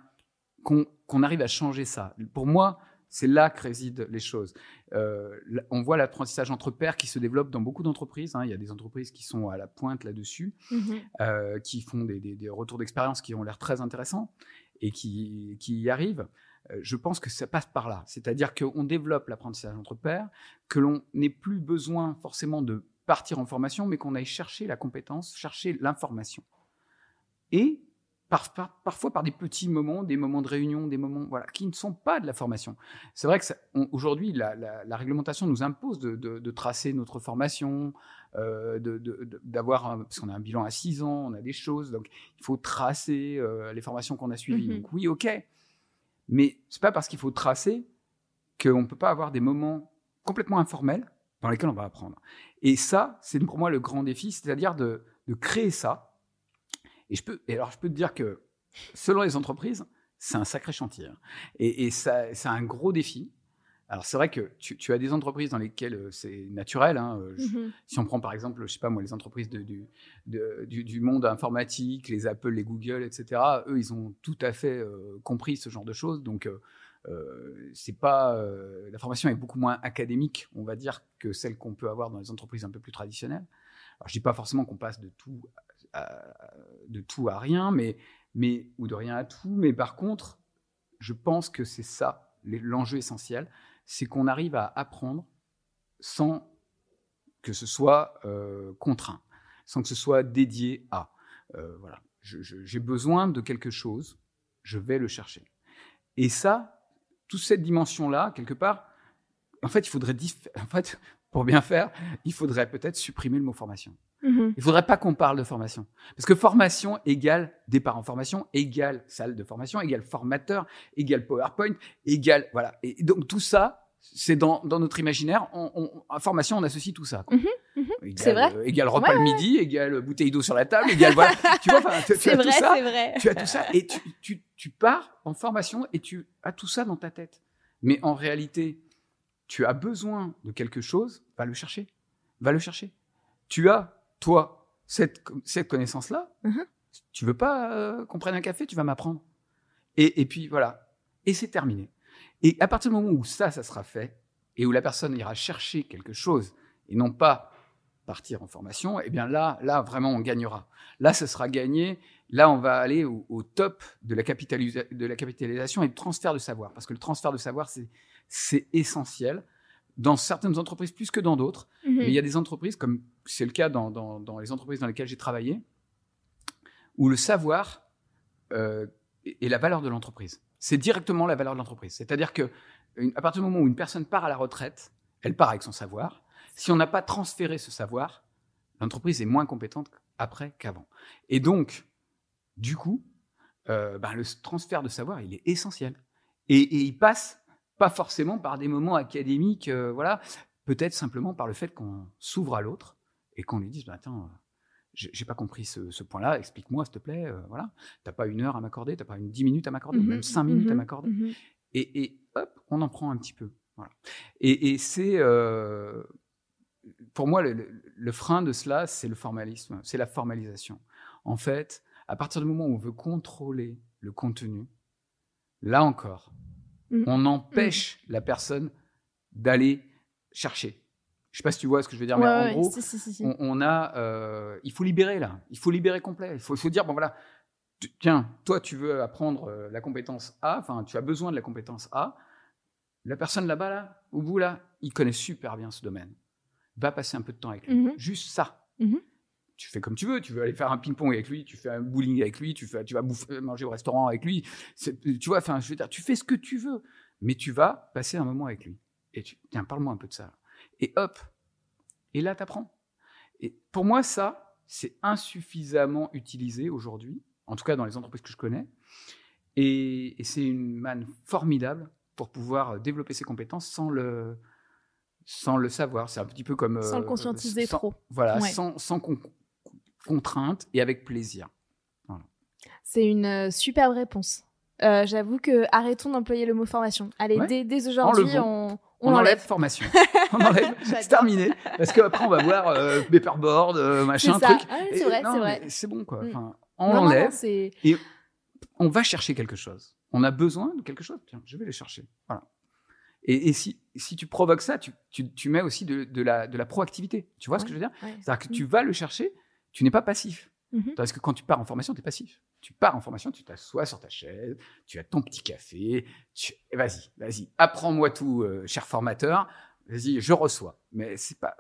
qu'on arrive à changer ça. Pour moi, c'est là que résident les choses. Euh, on voit l'apprentissage entre pairs qui se développe dans beaucoup d'entreprises. Hein. Il y a des entreprises qui sont à la pointe là-dessus, mm-hmm. euh, qui font des, des retours d'expérience qui ont l'air très intéressants et qui, qui y arrivent. Euh, je pense que ça passe par là. C'est-à-dire qu'on développe l'apprentissage entre pairs, que l'on n'ait plus besoin forcément de partir en formation, mais qu'on aille chercher la compétence, chercher l'information. Et parfois par des petits moments, des moments de réunion, des moments voilà, qui ne sont pas de la formation. C'est vrai que aujourd'hui, la, réglementation nous impose de, tracer notre formation, euh, d'avoir, parce qu'on a un bilan à six ans, on a des choses, donc il faut tracer euh, les formations qu'on a suivies. Mm-hmm. Donc oui, ok, mais c'est pas parce qu'il faut tracer qu'on ne peut pas avoir des moments complètement informels dans lesquels on va apprendre. Et ça, c'est pour moi le grand défi, c'est-à-dire de, créer ça. Et, je peux, alors, je peux te dire que selon les entreprises, c'est un sacré chantier. Hein. Et, et ça, c'est un gros défi. Alors c'est vrai que tu, as des entreprises dans lesquelles euh, c'est naturel. Hein, euh, mmh si on prend par exemple, je sais pas moi, les entreprises du, du, monde informatique, les Apple, les Google, etc. Eux, ils ont tout à fait euh, compris ce genre de choses. Donc c'est pas la formation est beaucoup moins académique, on va dire, que celle qu'on peut avoir dans les entreprises un peu plus traditionnelles. Alors je dis pas forcément qu'on passe de tout à, de tout à rien, mais mais ou de rien à tout. Mais par contre, je pense que c'est ça l'enjeu essentiel c'est qu'on arrive à apprendre sans que ce soit euh, contraint, sans que ce soit dédié à. Euh, voilà, j'ai besoin de quelque chose, je vais le chercher. Et ça, toute cette dimension-là, quelque part, en fait, il faudrait, en fait, pour bien faire, il faudrait peut-être supprimer le mot formation. Mhm. Il faudrait pas qu'on parle de formation. Parce que formation égale départ en formation, égale salle de formation, égale formateur, égale PowerPoint, égale, voilà. Et donc, tout ça, c'est dans, dans notre imaginaire. On, formation, on associe tout ça. quoi. Mhm, mhm. Égale, C'est vrai. euh, égale repas Ouais, le midi, égale bouteille d'eau sur la table, égale, voilà. tu vois, tu, as vrai, tout ça c'est vrai. tu as tout ça et tu, tu, tu pars en formation et tu as tout ça dans ta tête. Mais en réalité, tu as besoin de quelque chose, va le chercher. Va le chercher. Tu as, toi, cette, cette connaissance-là. Mhm. Tu veux pas euh, qu'on prenne un café, tu vas m'apprendre. Et, et puis voilà. Et c'est terminé. Et à partir du moment où ça, ça sera fait, et où la personne ira chercher quelque chose, et non pas partir en formation, eh bien là, là, vraiment, on gagnera. Là, ce sera gagné. Là, on va aller au, au top de la, de la capitalisation et du transfert de savoir. Parce que le transfert de savoir, c'est, c'est essentiel. Dans certaines entreprises plus que dans d'autres. Mhm. Mais il y a des entreprises, comme c'est le cas dans, dans- dans les entreprises dans lesquelles j'ai travaillé, où le savoir euh, est est la valeur de l'entreprise. C'est directement la valeur de l'entreprise. C'est-à-dire que une- à partir du moment où une personne part à la retraite, elle part avec son savoir. Si on n'a pas transféré ce savoir, l'entreprise est moins compétente après qu'avant. Et donc, du coup, euh, ben, le transfert de savoir, il est essentiel. Et, et il passe pas forcément par des moments académiques, euh, voilà, peut-être simplement par le fait qu'on s'ouvre à l'autre et qu'on lui dise, bah, attends, euh, j'ai pas compris ce, ce point-là, explique-moi s'il te plaît, euh, voilà, t'as pas une heure à m'accorder, t'as pas une dix minutes à m'accorder, Mhm, même cinq minutes à mhm, m'accorder, mhm. et, et hop, on en prend un petit peu, voilà. Et, et c'est, euh, pour moi, le, le- le frein de cela, c'est le formalisme, c'est la formalisation. En fait, à partir du moment où on veut contrôler le contenu, là encore, Mhm. on empêche la personne d'aller chercher. Je sais pas si tu vois ce que je veux dire, mais en ouais, gros, si, si, si, si. on, on a, euh, il faut libérer là, il faut libérer complet. Il faut, il faut dire bon voilà, tu- tiens, toi tu veux apprendre euh, la compétence A, enfin tu as besoin de la compétence A. La personne là-bas là, au bout là, il connaît super bien ce domaine. Va passer un peu de temps avec lui, Mhm. juste ça. Tu fais comme tu veux, tu veux aller faire un ping-pong avec lui, tu fais un bowling avec lui, tu, fais, tu vas bouffer, manger au restaurant avec lui. Tu vois, enfin, je veux dire, tu fais ce que tu veux, mais tu vas passer un moment avec lui. Et tu, tiens, parle-moi un peu de ça. Et hop, et là, tu apprends. Et pour moi, ça, c'est insuffisamment utilisé aujourd'hui, en tout cas dans les entreprises que je connais. Et, et c'est une manne formidable pour pouvoir développer ses compétences sans le, sans le savoir. C'est un petit peu comme. Sans le euh, conscientiser sans- trop. Voilà, Ouais. sans, sans con- contrainte et avec plaisir. C'est une euh, superbe réponse. Euh, J'avoue que arrêtons d'employer le mot formation. Allez, Ouais. dès, dès aujourd'hui, on, on, On, enlève formation. on enlève. C'est terminé. Parce qu'après, on va voir euh, paperboard, euh, machin, ça. truc. Ah Et c'est vrai, c'est vrai. C'est bon, quoi. Mm. Enfin, on l'enlève. c'est on va chercher quelque chose. On a besoin de quelque chose. Tiens, je vais le chercher. Voilà. Et, et si, si tu provoques ça, tu, tu, tu mets aussi de, de la, de la proactivité. Tu vois ce que je veux dire? ouais. C'est-à-dire que tu vas le chercher, tu n'es pas passif. Mhm. Parce que quand tu pars en formation, tu es passif. Tu pars en formation, tu t'assois sur ta chaise, tu as ton petit café, tu... vas-y, vas-y, apprends-moi tout, euh, cher formateur. Vas-y, je reçois. Mais c'est pas,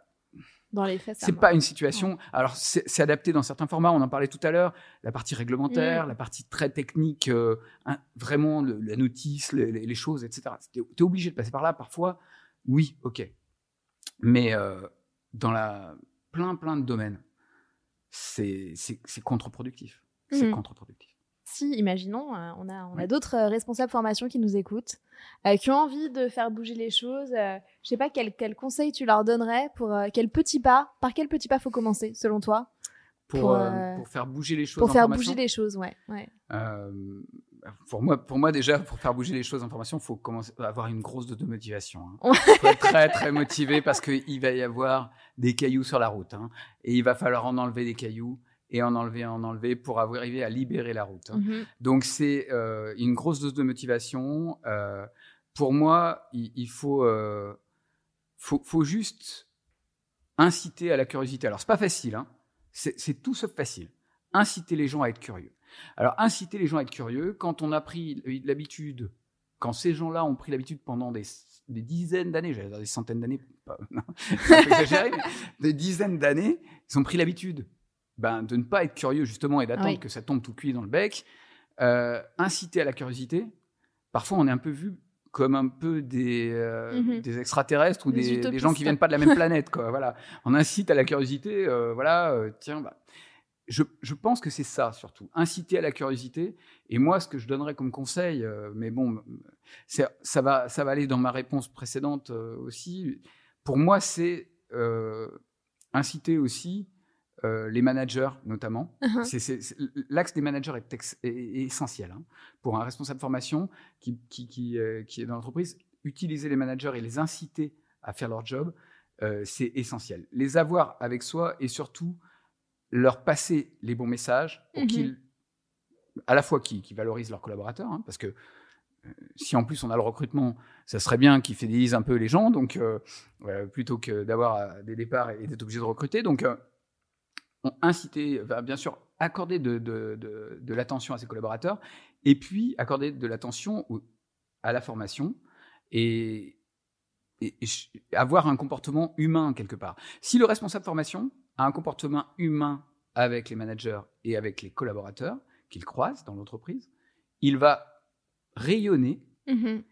Dans les faits, ça c'est pas une situation. Alors, c'est adapté dans certains formats. On en parlait tout à l'heure. La partie réglementaire, Mm. la partie très technique, euh, hein, vraiment le- la notice, les choses, etc. Tu es obligé de passer par là. Parfois, oui, ok. Mais euh, dans la plein, plein de domaines, c'est contre-productif. C'est Mm. contre-productif. Si, imaginons, euh, on a, on a d'autres euh, responsables formation qui nous écoutent, euh, qui ont envie de faire bouger les choses. euh, je sais pas quel, quel conseil tu leur donnerais pour quel petit pas, par quel petit pas faut commencer selon toi Pour, Pour, pour faire bouger les choses pour faire bouger les choses, ouais, ouais. Pour moi, pour moi déjà, pour faire bouger les choses en formation, il faut commencer à avoir une grosse dose de motivation. Ouais. faut être très très motivé parce qu'il va y avoir des cailloux sur la route, hein, et il va falloir en enlever des cailloux et en enlever, en enlever pour arriver à libérer la route. hein. Mhm. Donc c'est euh, une grosse dose de motivation. Euh, pour moi, il, il faut, euh, faut, faut juste inciter à la curiosité. Alors c'est pas facile, hein. c'est c'est tout sauf facile. Inciter les gens à être curieux. Alors inciter les gens à être curieux, quand on a pris l'habitude, quand ces gens-là ont pris l'habitude pendant des, des dizaines d'années, j'allais dire des centaines d'années, pas- non, exagéré, mais des dizaines d'années, ils ont pris l'habitude ben, de ne pas être curieux justement et d'attendre Oui. que ça tombe tout cuit dans le bec, euh, inciter à la curiosité. Parfois, on est un peu vu comme un peu des, euh, Mhm. des extraterrestres ou Des des, des utopistes. gens qui viennent pas de la même planète. Quoi. Voilà. On incite à la curiosité. euh, voilà, tiens, bah, je, je pense que c'est ça surtout, inciter à la curiosité. Et moi, ce que je donnerais comme conseil, euh, mais bon, ça va, ça va aller dans ma réponse précédente euh, aussi. Pour moi, c'est euh, inciter aussi les managers, notamment. Uh-huh. L'axe des managers est, ex- est- est essentiel hein, pour un responsable de formation qui, qui, qui, qui est dans l'entreprise. Utiliser les managers et les inciter à faire leur job, c'est essentiel. Les avoir avec soi et surtout leur passer les bons messages pour Mhm. qu'ils, à la fois qui, qui valorisent leurs collaborateurs, hein, parce que euh, si en plus on a le recrutement, ça serait bien qu'ils fidélisent un peu les gens, donc euh, euh, plutôt que d'avoir euh, des départs et d'être obligé de recruter. Donc, euh, on- inciter, enfin, bien sûr, accorder de, de, de- de l'attention à ses collaborateurs, et puis accorder de l'attention à la formation et, et- avoir un comportement humain quelque part. Si le responsable formation un comportement humain avec les managers et avec les collaborateurs qu'il croise dans l'entreprise, il va rayonner Mhm.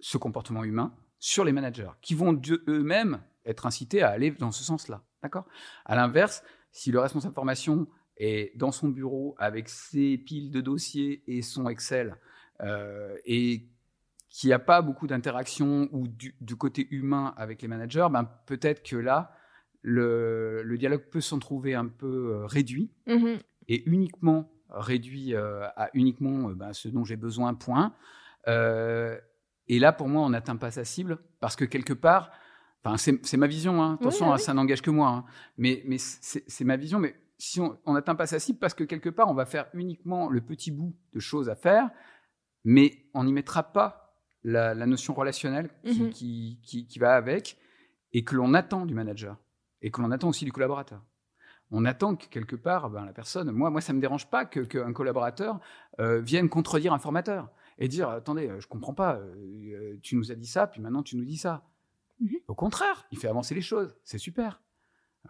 ce comportement humain sur les managers, qui vont eux-mêmes être incités à aller dans ce sens-là. D'accord? À l'inverse, si le responsable de formation est dans son bureau avec ses piles de dossiers et son Excel, euh, et qu'il n'y a pas beaucoup d'interaction ou du, du côté humain avec les managers, ben, peut-être que là, le, le dialogue peut s'en trouver un peu euh, réduit Mhm. et uniquement réduit euh, à uniquement euh, ben, ce dont j'ai besoin, point. Et là, pour moi, on n'atteint pas sa cible parce que quelque part, enfin, c'est ma vision, hein, attention, Oui, hein, oui. ça n'engage que moi, hein, mais, mais c'est ma vision. Mais si on n'atteint pas sa cible, parce que quelque part, on va faire uniquement le petit bout de choses à faire, mais on n'y mettra pas la, la notion relationnelle qui, qui, qui- qui va avec et que l'on attend du manager et que l'on attend aussi du collaborateur. On attend que quelque part, ben, la personne, moi, moi, ça me dérange pas que qu'un collaborateur euh, vienne contredire un formateur et dire attendez, euh, je comprends pas, euh, tu nous as dit ça, puis maintenant tu nous dis ça. Mhm. Au contraire, il fait avancer les choses, c'est super.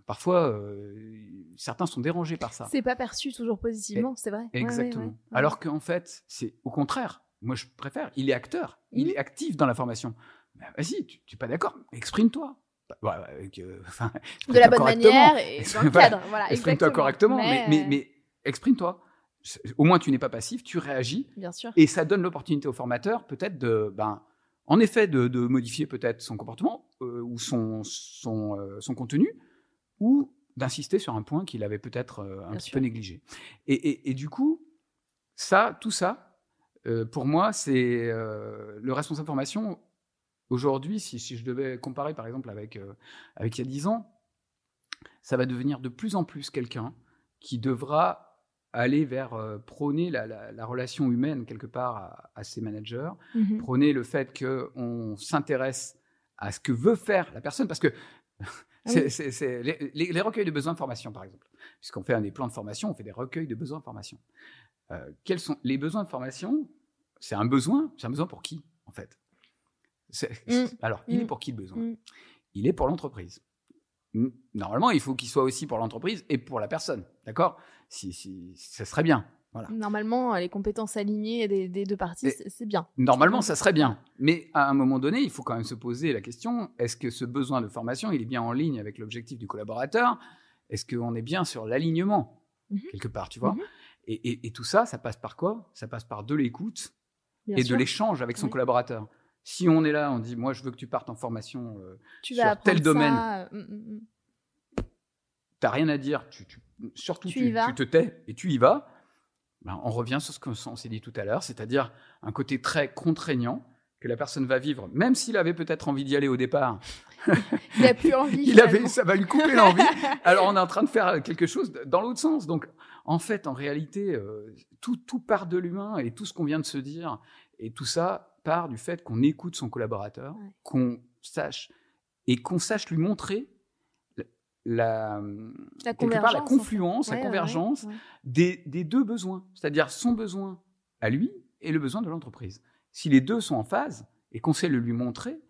Parfois, euh, certains sont dérangés par ça. C'est pas perçu toujours positivement, c'est vrai. Ouais, Exactement. ouais, ouais. Alors qu'en fait, c'est au contraire. Moi, je préfère. Il est acteur. Il Mhm. est actif dans la formation. Ben, Vas-y, tu n'es pas d'accord Exprime-toi. Ouais, euh, enfin, de la bonne manière et dans le cadre. Voilà, Exprime-toi correctement, mais, mais, euh, mais exprime-toi. Au moins, tu n'es pas passif, tu réagis, Bien sûr. et ça donne l'opportunité au formateur, peut-être de, ben, en effet, de, de modifier peut-être son comportement euh, ou son, son, euh, son contenu, ou d'insister sur un point qu'il avait peut-être un Bien petit sûr. peu négligé. Et, et- et du coup, ça, tout ça, pour moi, c'est le responsable de formation. Aujourd'hui, si, si je devais comparer par exemple avec, euh, avec il y a 10 ans, ça va devenir de plus en plus quelqu'un qui devra aller vers euh, prôner la, la- la relation humaine quelque part à, à ses managers, Mhm. prôner le fait qu'on s'intéresse à ce que veut faire la personne, parce que c'est, oui. c'est- c'est- les, les- les recueils de besoins de formation, par exemple, puisqu'on fait un des plans de formation, on fait des recueils de besoins de formation. Euh, quels sont les besoins de formation? C'est un besoin, c'est un besoin pour qui, en fait? Mm. Alors, il est Mm. pour qui le besoin? Mm. Il est pour l'entreprise. Normalement, il faut qu'il soit aussi pour l'entreprise et pour la personne, d'accord? Si, si, Ça serait bien. Voilà. Normalement, les compétences alignées des, des deux parties, c'est bien. Normalement, ça serait bien. Mais à un moment donné, il faut quand même se poser la question est-ce que ce besoin de formation, il est bien en ligne avec l'objectif du collaborateur? Est-ce qu'on est bien sur l'alignement, Mhm. quelque part, tu vois? Mhm. et, et- et tout ça, ça passe par quoi? Ça passe par de l'écoute et sûr. de l'échange avec son Oui. collaborateur. Si on est là, on dit moi, je veux que tu partes en formation, euh, tu sur vas tel domaine. ça, euh, mm, mm, mm. t'as rien à dire, tu, tu- surtout Tu tu, te tais et tu y vas, ben, on revient sur ce qu'on s'est dit tout à l'heure, c'est-à-dire un côté très contraignant que la personne va vivre, même s'il avait peut-être envie d'y aller au départ, Il a plus envie. il avait, finalement. ça va lui couper l'envie. Alors on est en train de faire quelque chose dans l'autre sens. Donc en fait, en réalité, euh, tout, tout part de l'humain et tout ce qu'on vient de se dire et tout ça part du fait qu'on écoute son collaborateur, Ouais. qu'on sache et qu'on sache lui montrer la, part, la convergence, en fait. confluence, Ouais, la convergence ouais. des, des deux besoins, c'est-à-dire son besoin à lui et le besoin de l'entreprise. Si les deux sont en phase et qu'on sait le lui montrer,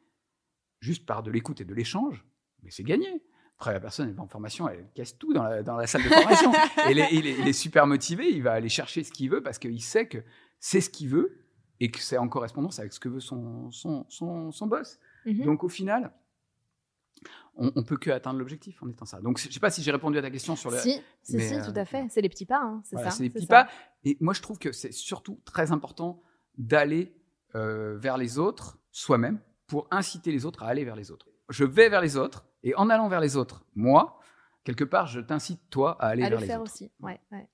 juste par de l'écoute et de l'échange, mais c'est gagné. Après, la personne elle va en formation, elle casse tout dans la, dans la salle de formation. Et il, est, il est- il est super motivé, il va aller chercher ce qu'il veut parce qu'il sait que c'est ce qu'il veut et que c'est en correspondance avec ce que veut son, son, son, son boss. Mhm. Donc au final, on, on peut que atteindre l'objectif en étant ça. Donc je sais pas si j'ai répondu à ta question sur le. Si, si, si, euh, tout à fait. C'est les petits pas, hein, c'est Voilà, ça. c'est des petits ça. pas. Et moi, je trouve que c'est surtout très important d'aller euh, vers les autres soi-même pour inciter les autres à aller vers les autres. Je vais vers les autres et en allant vers les autres, moi, quelque part, je t'incite toi à aller à vers le les faire autres. aussi. Ouais, ouais.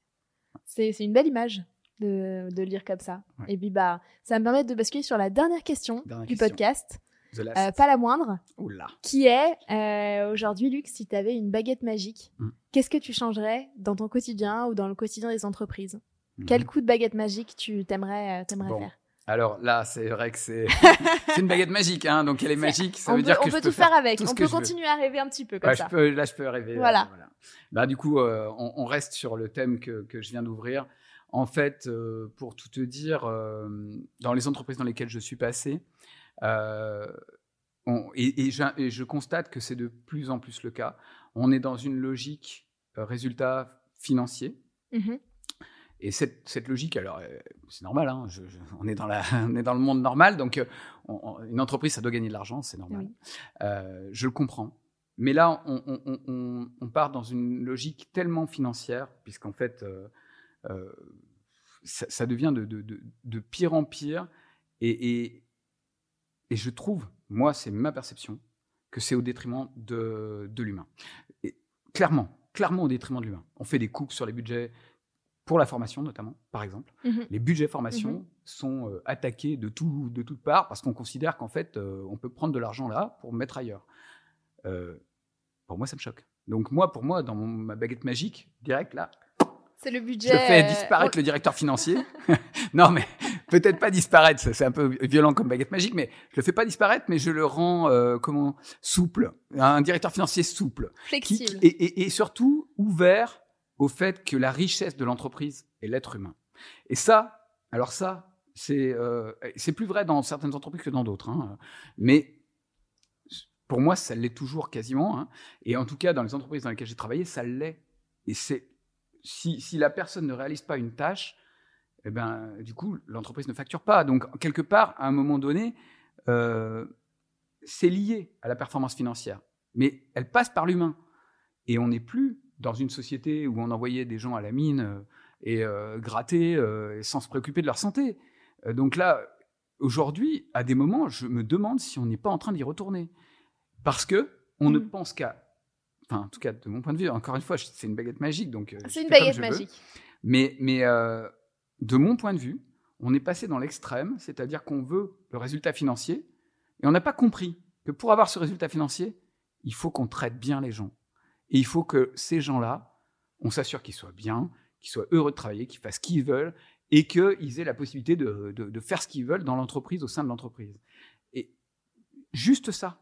C'est une belle image de, lire comme ça. Ouais. Et puis, bah, ça me permet de basculer sur la dernière question Dernière du question. podcast, The last. euh, pas la moindre, Oula. qui est euh, aujourd'hui, Luc, si tu avais une baguette magique, Mm. qu'est-ce que tu changerais dans ton quotidien ou dans le quotidien des entreprises? Quel Mhm. coup de baguette magique tu t'aimerais euh, t'aimerais Bon. faire? Alors là, c'est vrai que c'est une baguette magique, hein, donc elle est magique. Ça On veut peut, dire on que je peut tout faire avec. tout On peut continuer à rêver un petit peu comme Ouais, ça. je peux, là, je peux rêver. euh, Voilà. Bah, du coup, on, on reste sur le thème que, que je viens d'ouvrir. En fait, euh, pour tout te dire, euh, dans les entreprises dans lesquelles je suis passé, euh, on- et, et j'in- et je constate que c'est de plus en plus le cas, on est dans une logique résultat financier. Mhm. Et cette, cette logique, alors, c'est normal, hein, je- je- on, est dans la, on est dans le monde normal, donc on- on- une entreprise, ça doit gagner de l'argent, c'est normal. Oui. Euh, je le comprends. Mais là, on, part dans une logique tellement financière, puisqu'en fait, euh, ça, ça devient de, de- de- de pire en pire. Et, et- et je trouve, moi, c'est ma perception, que c'est au détriment de, l'humain. Clairement, clairement au détriment de l'humain. On fait des coupes sur les budgets pour la formation, notamment, par exemple. Mhm. Les budgets formation Mhm. sont euh, attaqués de, tout, de toutes parts parce qu'on considère qu'en fait, euh, on peut prendre de l'argent là pour mettre ailleurs. Euh, pour moi, ça me choque. Donc moi, pour moi, dans mon- ma baguette magique, direct là, C'est le budget. je fais euh, disparaître le directeur financier. non, mais peut-être pas disparaître, c'est un peu violent comme baguette magique, mais je le fais pas disparaître, mais je le rends euh, comment souple, un directeur financier souple, flexible. qui- et, et- et surtout ouvert au fait que la richesse de l'entreprise est l'être humain. Et ça, alors ça, c'est euh, c'est plus vrai dans certaines entreprises que dans d'autres, hein. mais pour moi, ça l'est toujours quasiment. hein. Et en tout cas, dans les entreprises dans lesquelles j'ai travaillé, ça l'est. Et c'est si, si la personne ne réalise pas une tâche, eh ben, du coup, l'entreprise ne facture pas. Donc, quelque part, à un moment donné, euh, c'est lié à la performance financière. Mais elle passe par l'humain. Et on n'est plus dans une société où on envoyait des gens à la mine euh, et euh, gratter euh, sans se préoccuper de leur santé. Donc là, aujourd'hui, à des moments, je me demande si on n'est pas en train d'y retourner. Parce que on ne Mm. pense qu'à. Enfin, en tout cas, de mon point de vue, encore une fois, c'est une baguette magique. donc euh, C'est une baguette veux. magique. Mais, mais euh, de mon point de vue, on est passé dans l'extrême, c'est-à-dire qu'on veut le résultat financier, et on n'a pas compris que pour avoir ce résultat financier, il faut qu'on traite bien les gens. Et il faut que ces gens-là, on s'assure qu'ils soient bien, qu'ils soient heureux de travailler, qu'ils fassent ce qu'ils veulent, et qu'ils aient la possibilité de, de- de faire ce qu'ils veulent dans l'entreprise, au sein de l'entreprise. Et juste ça,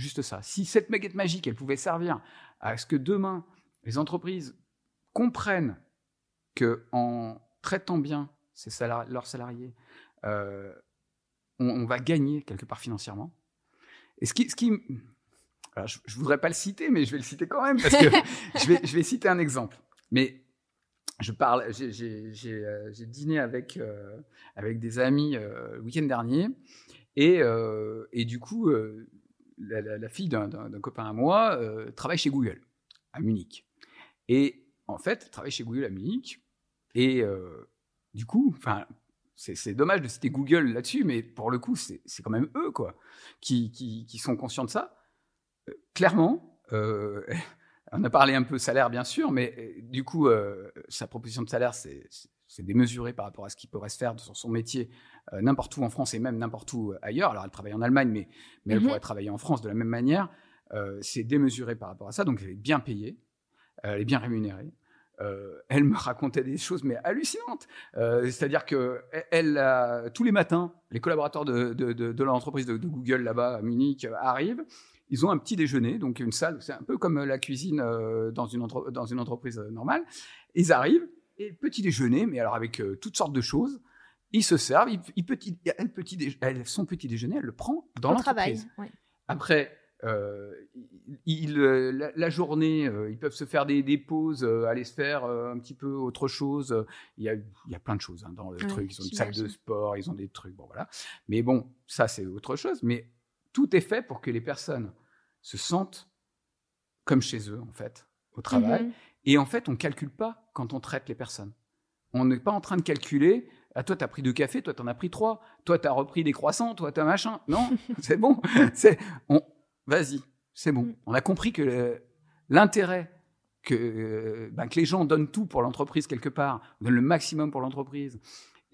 juste ça. Si cette baguette magique, elle pouvait servir à ce que demain, les entreprises comprennent que en traitant bien salari- leurs salariés, euh, on, on va gagner quelque part financièrement. Et ce qui, ce qui m- alors, je, je voudrais pas le citer, mais je vais le citer quand même parce que je vais, je vais citer un exemple. Mais je parle, j'ai- euh, dîné avec euh, avec des amis le week-end dernier et, et du coup la, fille d'un- copain à moi euh, travaille chez Google à Munich. Et en fait, elle travaille chez Google à Munich. Et euh, du coup, enfin, c'est dommage de citer Google là-dessus, mais pour le coup, c'est quand même eux, quoi, qui, qui, sont conscients de ça. Euh, clairement, on a parlé un peu salaire, bien sûr, mais du coup, sa proposition de salaire, c'est c'est- démesuré par rapport à ce qui pourrait se faire sur son métier euh, n'importe où en France et même n'importe où ailleurs. Alors, elle travaille en Allemagne, mais, mais elle Mhm. pourrait travailler en France de la même manière. Euh, c'est démesuré par rapport à ça, donc elle est bien payée, euh, elle est bien rémunérée. Euh, elle me racontait des choses mais hallucinantes. Euh, C'est-à-dire que elle, elle, euh, tous les matins, les collaborateurs de, de, de- de l'entreprise de, Google là-bas à Munich euh, arrivent. Ils ont un petit déjeuner, donc une salle. C'est un peu comme la cuisine euh, dans, une entre- dans une entreprise euh, normale. Ils arrivent et petit déjeuner, mais alors avec euh, toutes sortes de choses. Ils se servent. Ils, ils petit, elle, petit déje- elle, son petit déjeuner, elle le prend dans l'entreprise. ouais. Après, euh, ils, euh, la, journée, ils peuvent se faire des, des pauses, aller se faire un petit peu autre chose. Il y a, il y a plein de choses hein, dans le truc. Ils ont une salle de sport, ils ont des trucs. Bon, voilà. Mais bon, ça, c'est autre chose. Mais tout est fait pour que les personnes se sentent comme chez eux, en fait, au travail. Mhm. Et en fait, on ne calcule pas quand on traite les personnes. On n'est pas en train de calculer. Ah, toi, tu as pris deux cafés, toi, tu en as pris trois. Toi, tu as repris des croissants, toi, tu as machin. Non, c'est bon. C'est, on, vas-y, c'est bon. Mm. On a compris que l'intérêt que, ben, que les gens donnent tout pour l'entreprise quelque part, donnent le maximum pour l'entreprise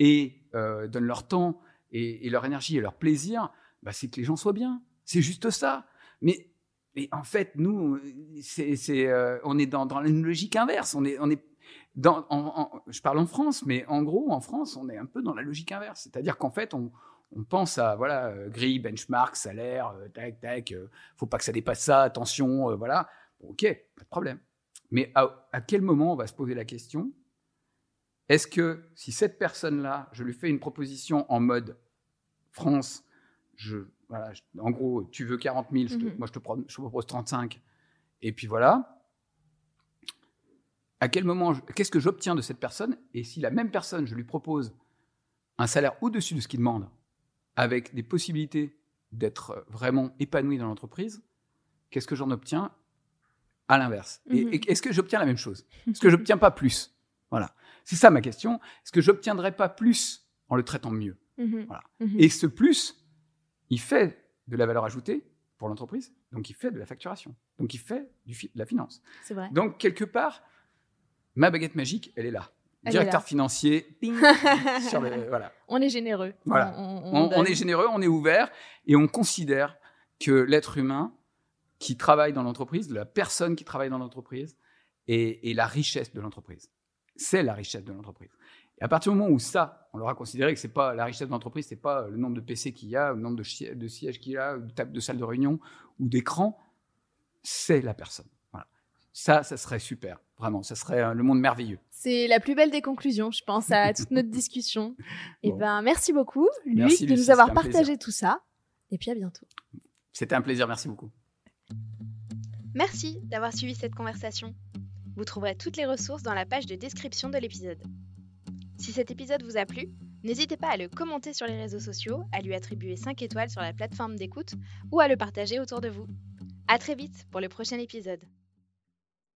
et euh, donnent leur temps et, leur énergie et leur plaisir, ben, c'est que les gens soient bien. C'est juste ça. Mais, mais en fait, nous, c'est, c'est, euh, on est dans, dans une logique inverse. On est, on est je parle en France, mais en gros, en France, on est un peu dans la logique inverse. C'est-à-dire qu'en fait, on, pense à voilà euh, grille, benchmark, salaire, euh, tac, tac, euh, faut pas que ça dépasse ça, attention, voilà. ok, pas de problème. Mais à, quel moment on va se poser la question Est-ce que si cette personne-là, je lui fais une proposition en mode France, je, voilà, en gros, tu veux 40 000, mhm. moi je te, je te propose 35, et puis voilà, à quel moment, qu'est-ce que j'obtiens de cette personne Et si la même personne, je lui propose un salaire au-dessus de ce qu'il demande, avec des possibilités d'être vraiment épanoui dans l'entreprise, qu'est-ce que j'en obtiens à l'inverse? Et, mhm. est-ce que j'obtiens la même chose? Est-ce que j'obtiens pas plus? Voilà. C'est ça ma question. Est-ce que j'obtiendrai pas plus en le traitant mieux? Mhm. Voilà. Mhm. Et ce plus, il fait de la valeur ajoutée pour l'entreprise, donc il fait de la facturation, donc il fait du de la finance. C'est vrai. Donc quelque part, ma baguette magique, elle est là. Directeur financier, voilà. On est généreux. On, est généreux, on est ouvert et on considère que l'être humain qui travaille dans l'entreprise, la personne qui travaille dans l'entreprise, est, la richesse de l'entreprise. C'est la richesse de l'entreprise. Et à partir du moment où ça, on l'aura considéré que c'est pas la richesse de l'entreprise, c'est pas le nombre de PC qu'il y a, le nombre de, sièges qu'il y a, de tables de salle de réunion ou d'écran, c'est la personne. Ça, ça serait super, vraiment. Ça serait euh, le monde merveilleux. C'est la plus belle des conclusions, je pense, à toute notre discussion. Et eh ben, merci beaucoup, Luc, de nous avoir partagé tout ça. Et puis à bientôt. C'était un plaisir, merci beaucoup. Merci d'avoir suivi cette conversation. Vous trouverez toutes les ressources dans la page de description de l'épisode. Si cet épisode vous a plu, n'hésitez pas à le commenter sur les réseaux sociaux, à lui attribuer 5 étoiles sur la plateforme d'écoute ou à le partager autour de vous. À très vite pour le prochain épisode.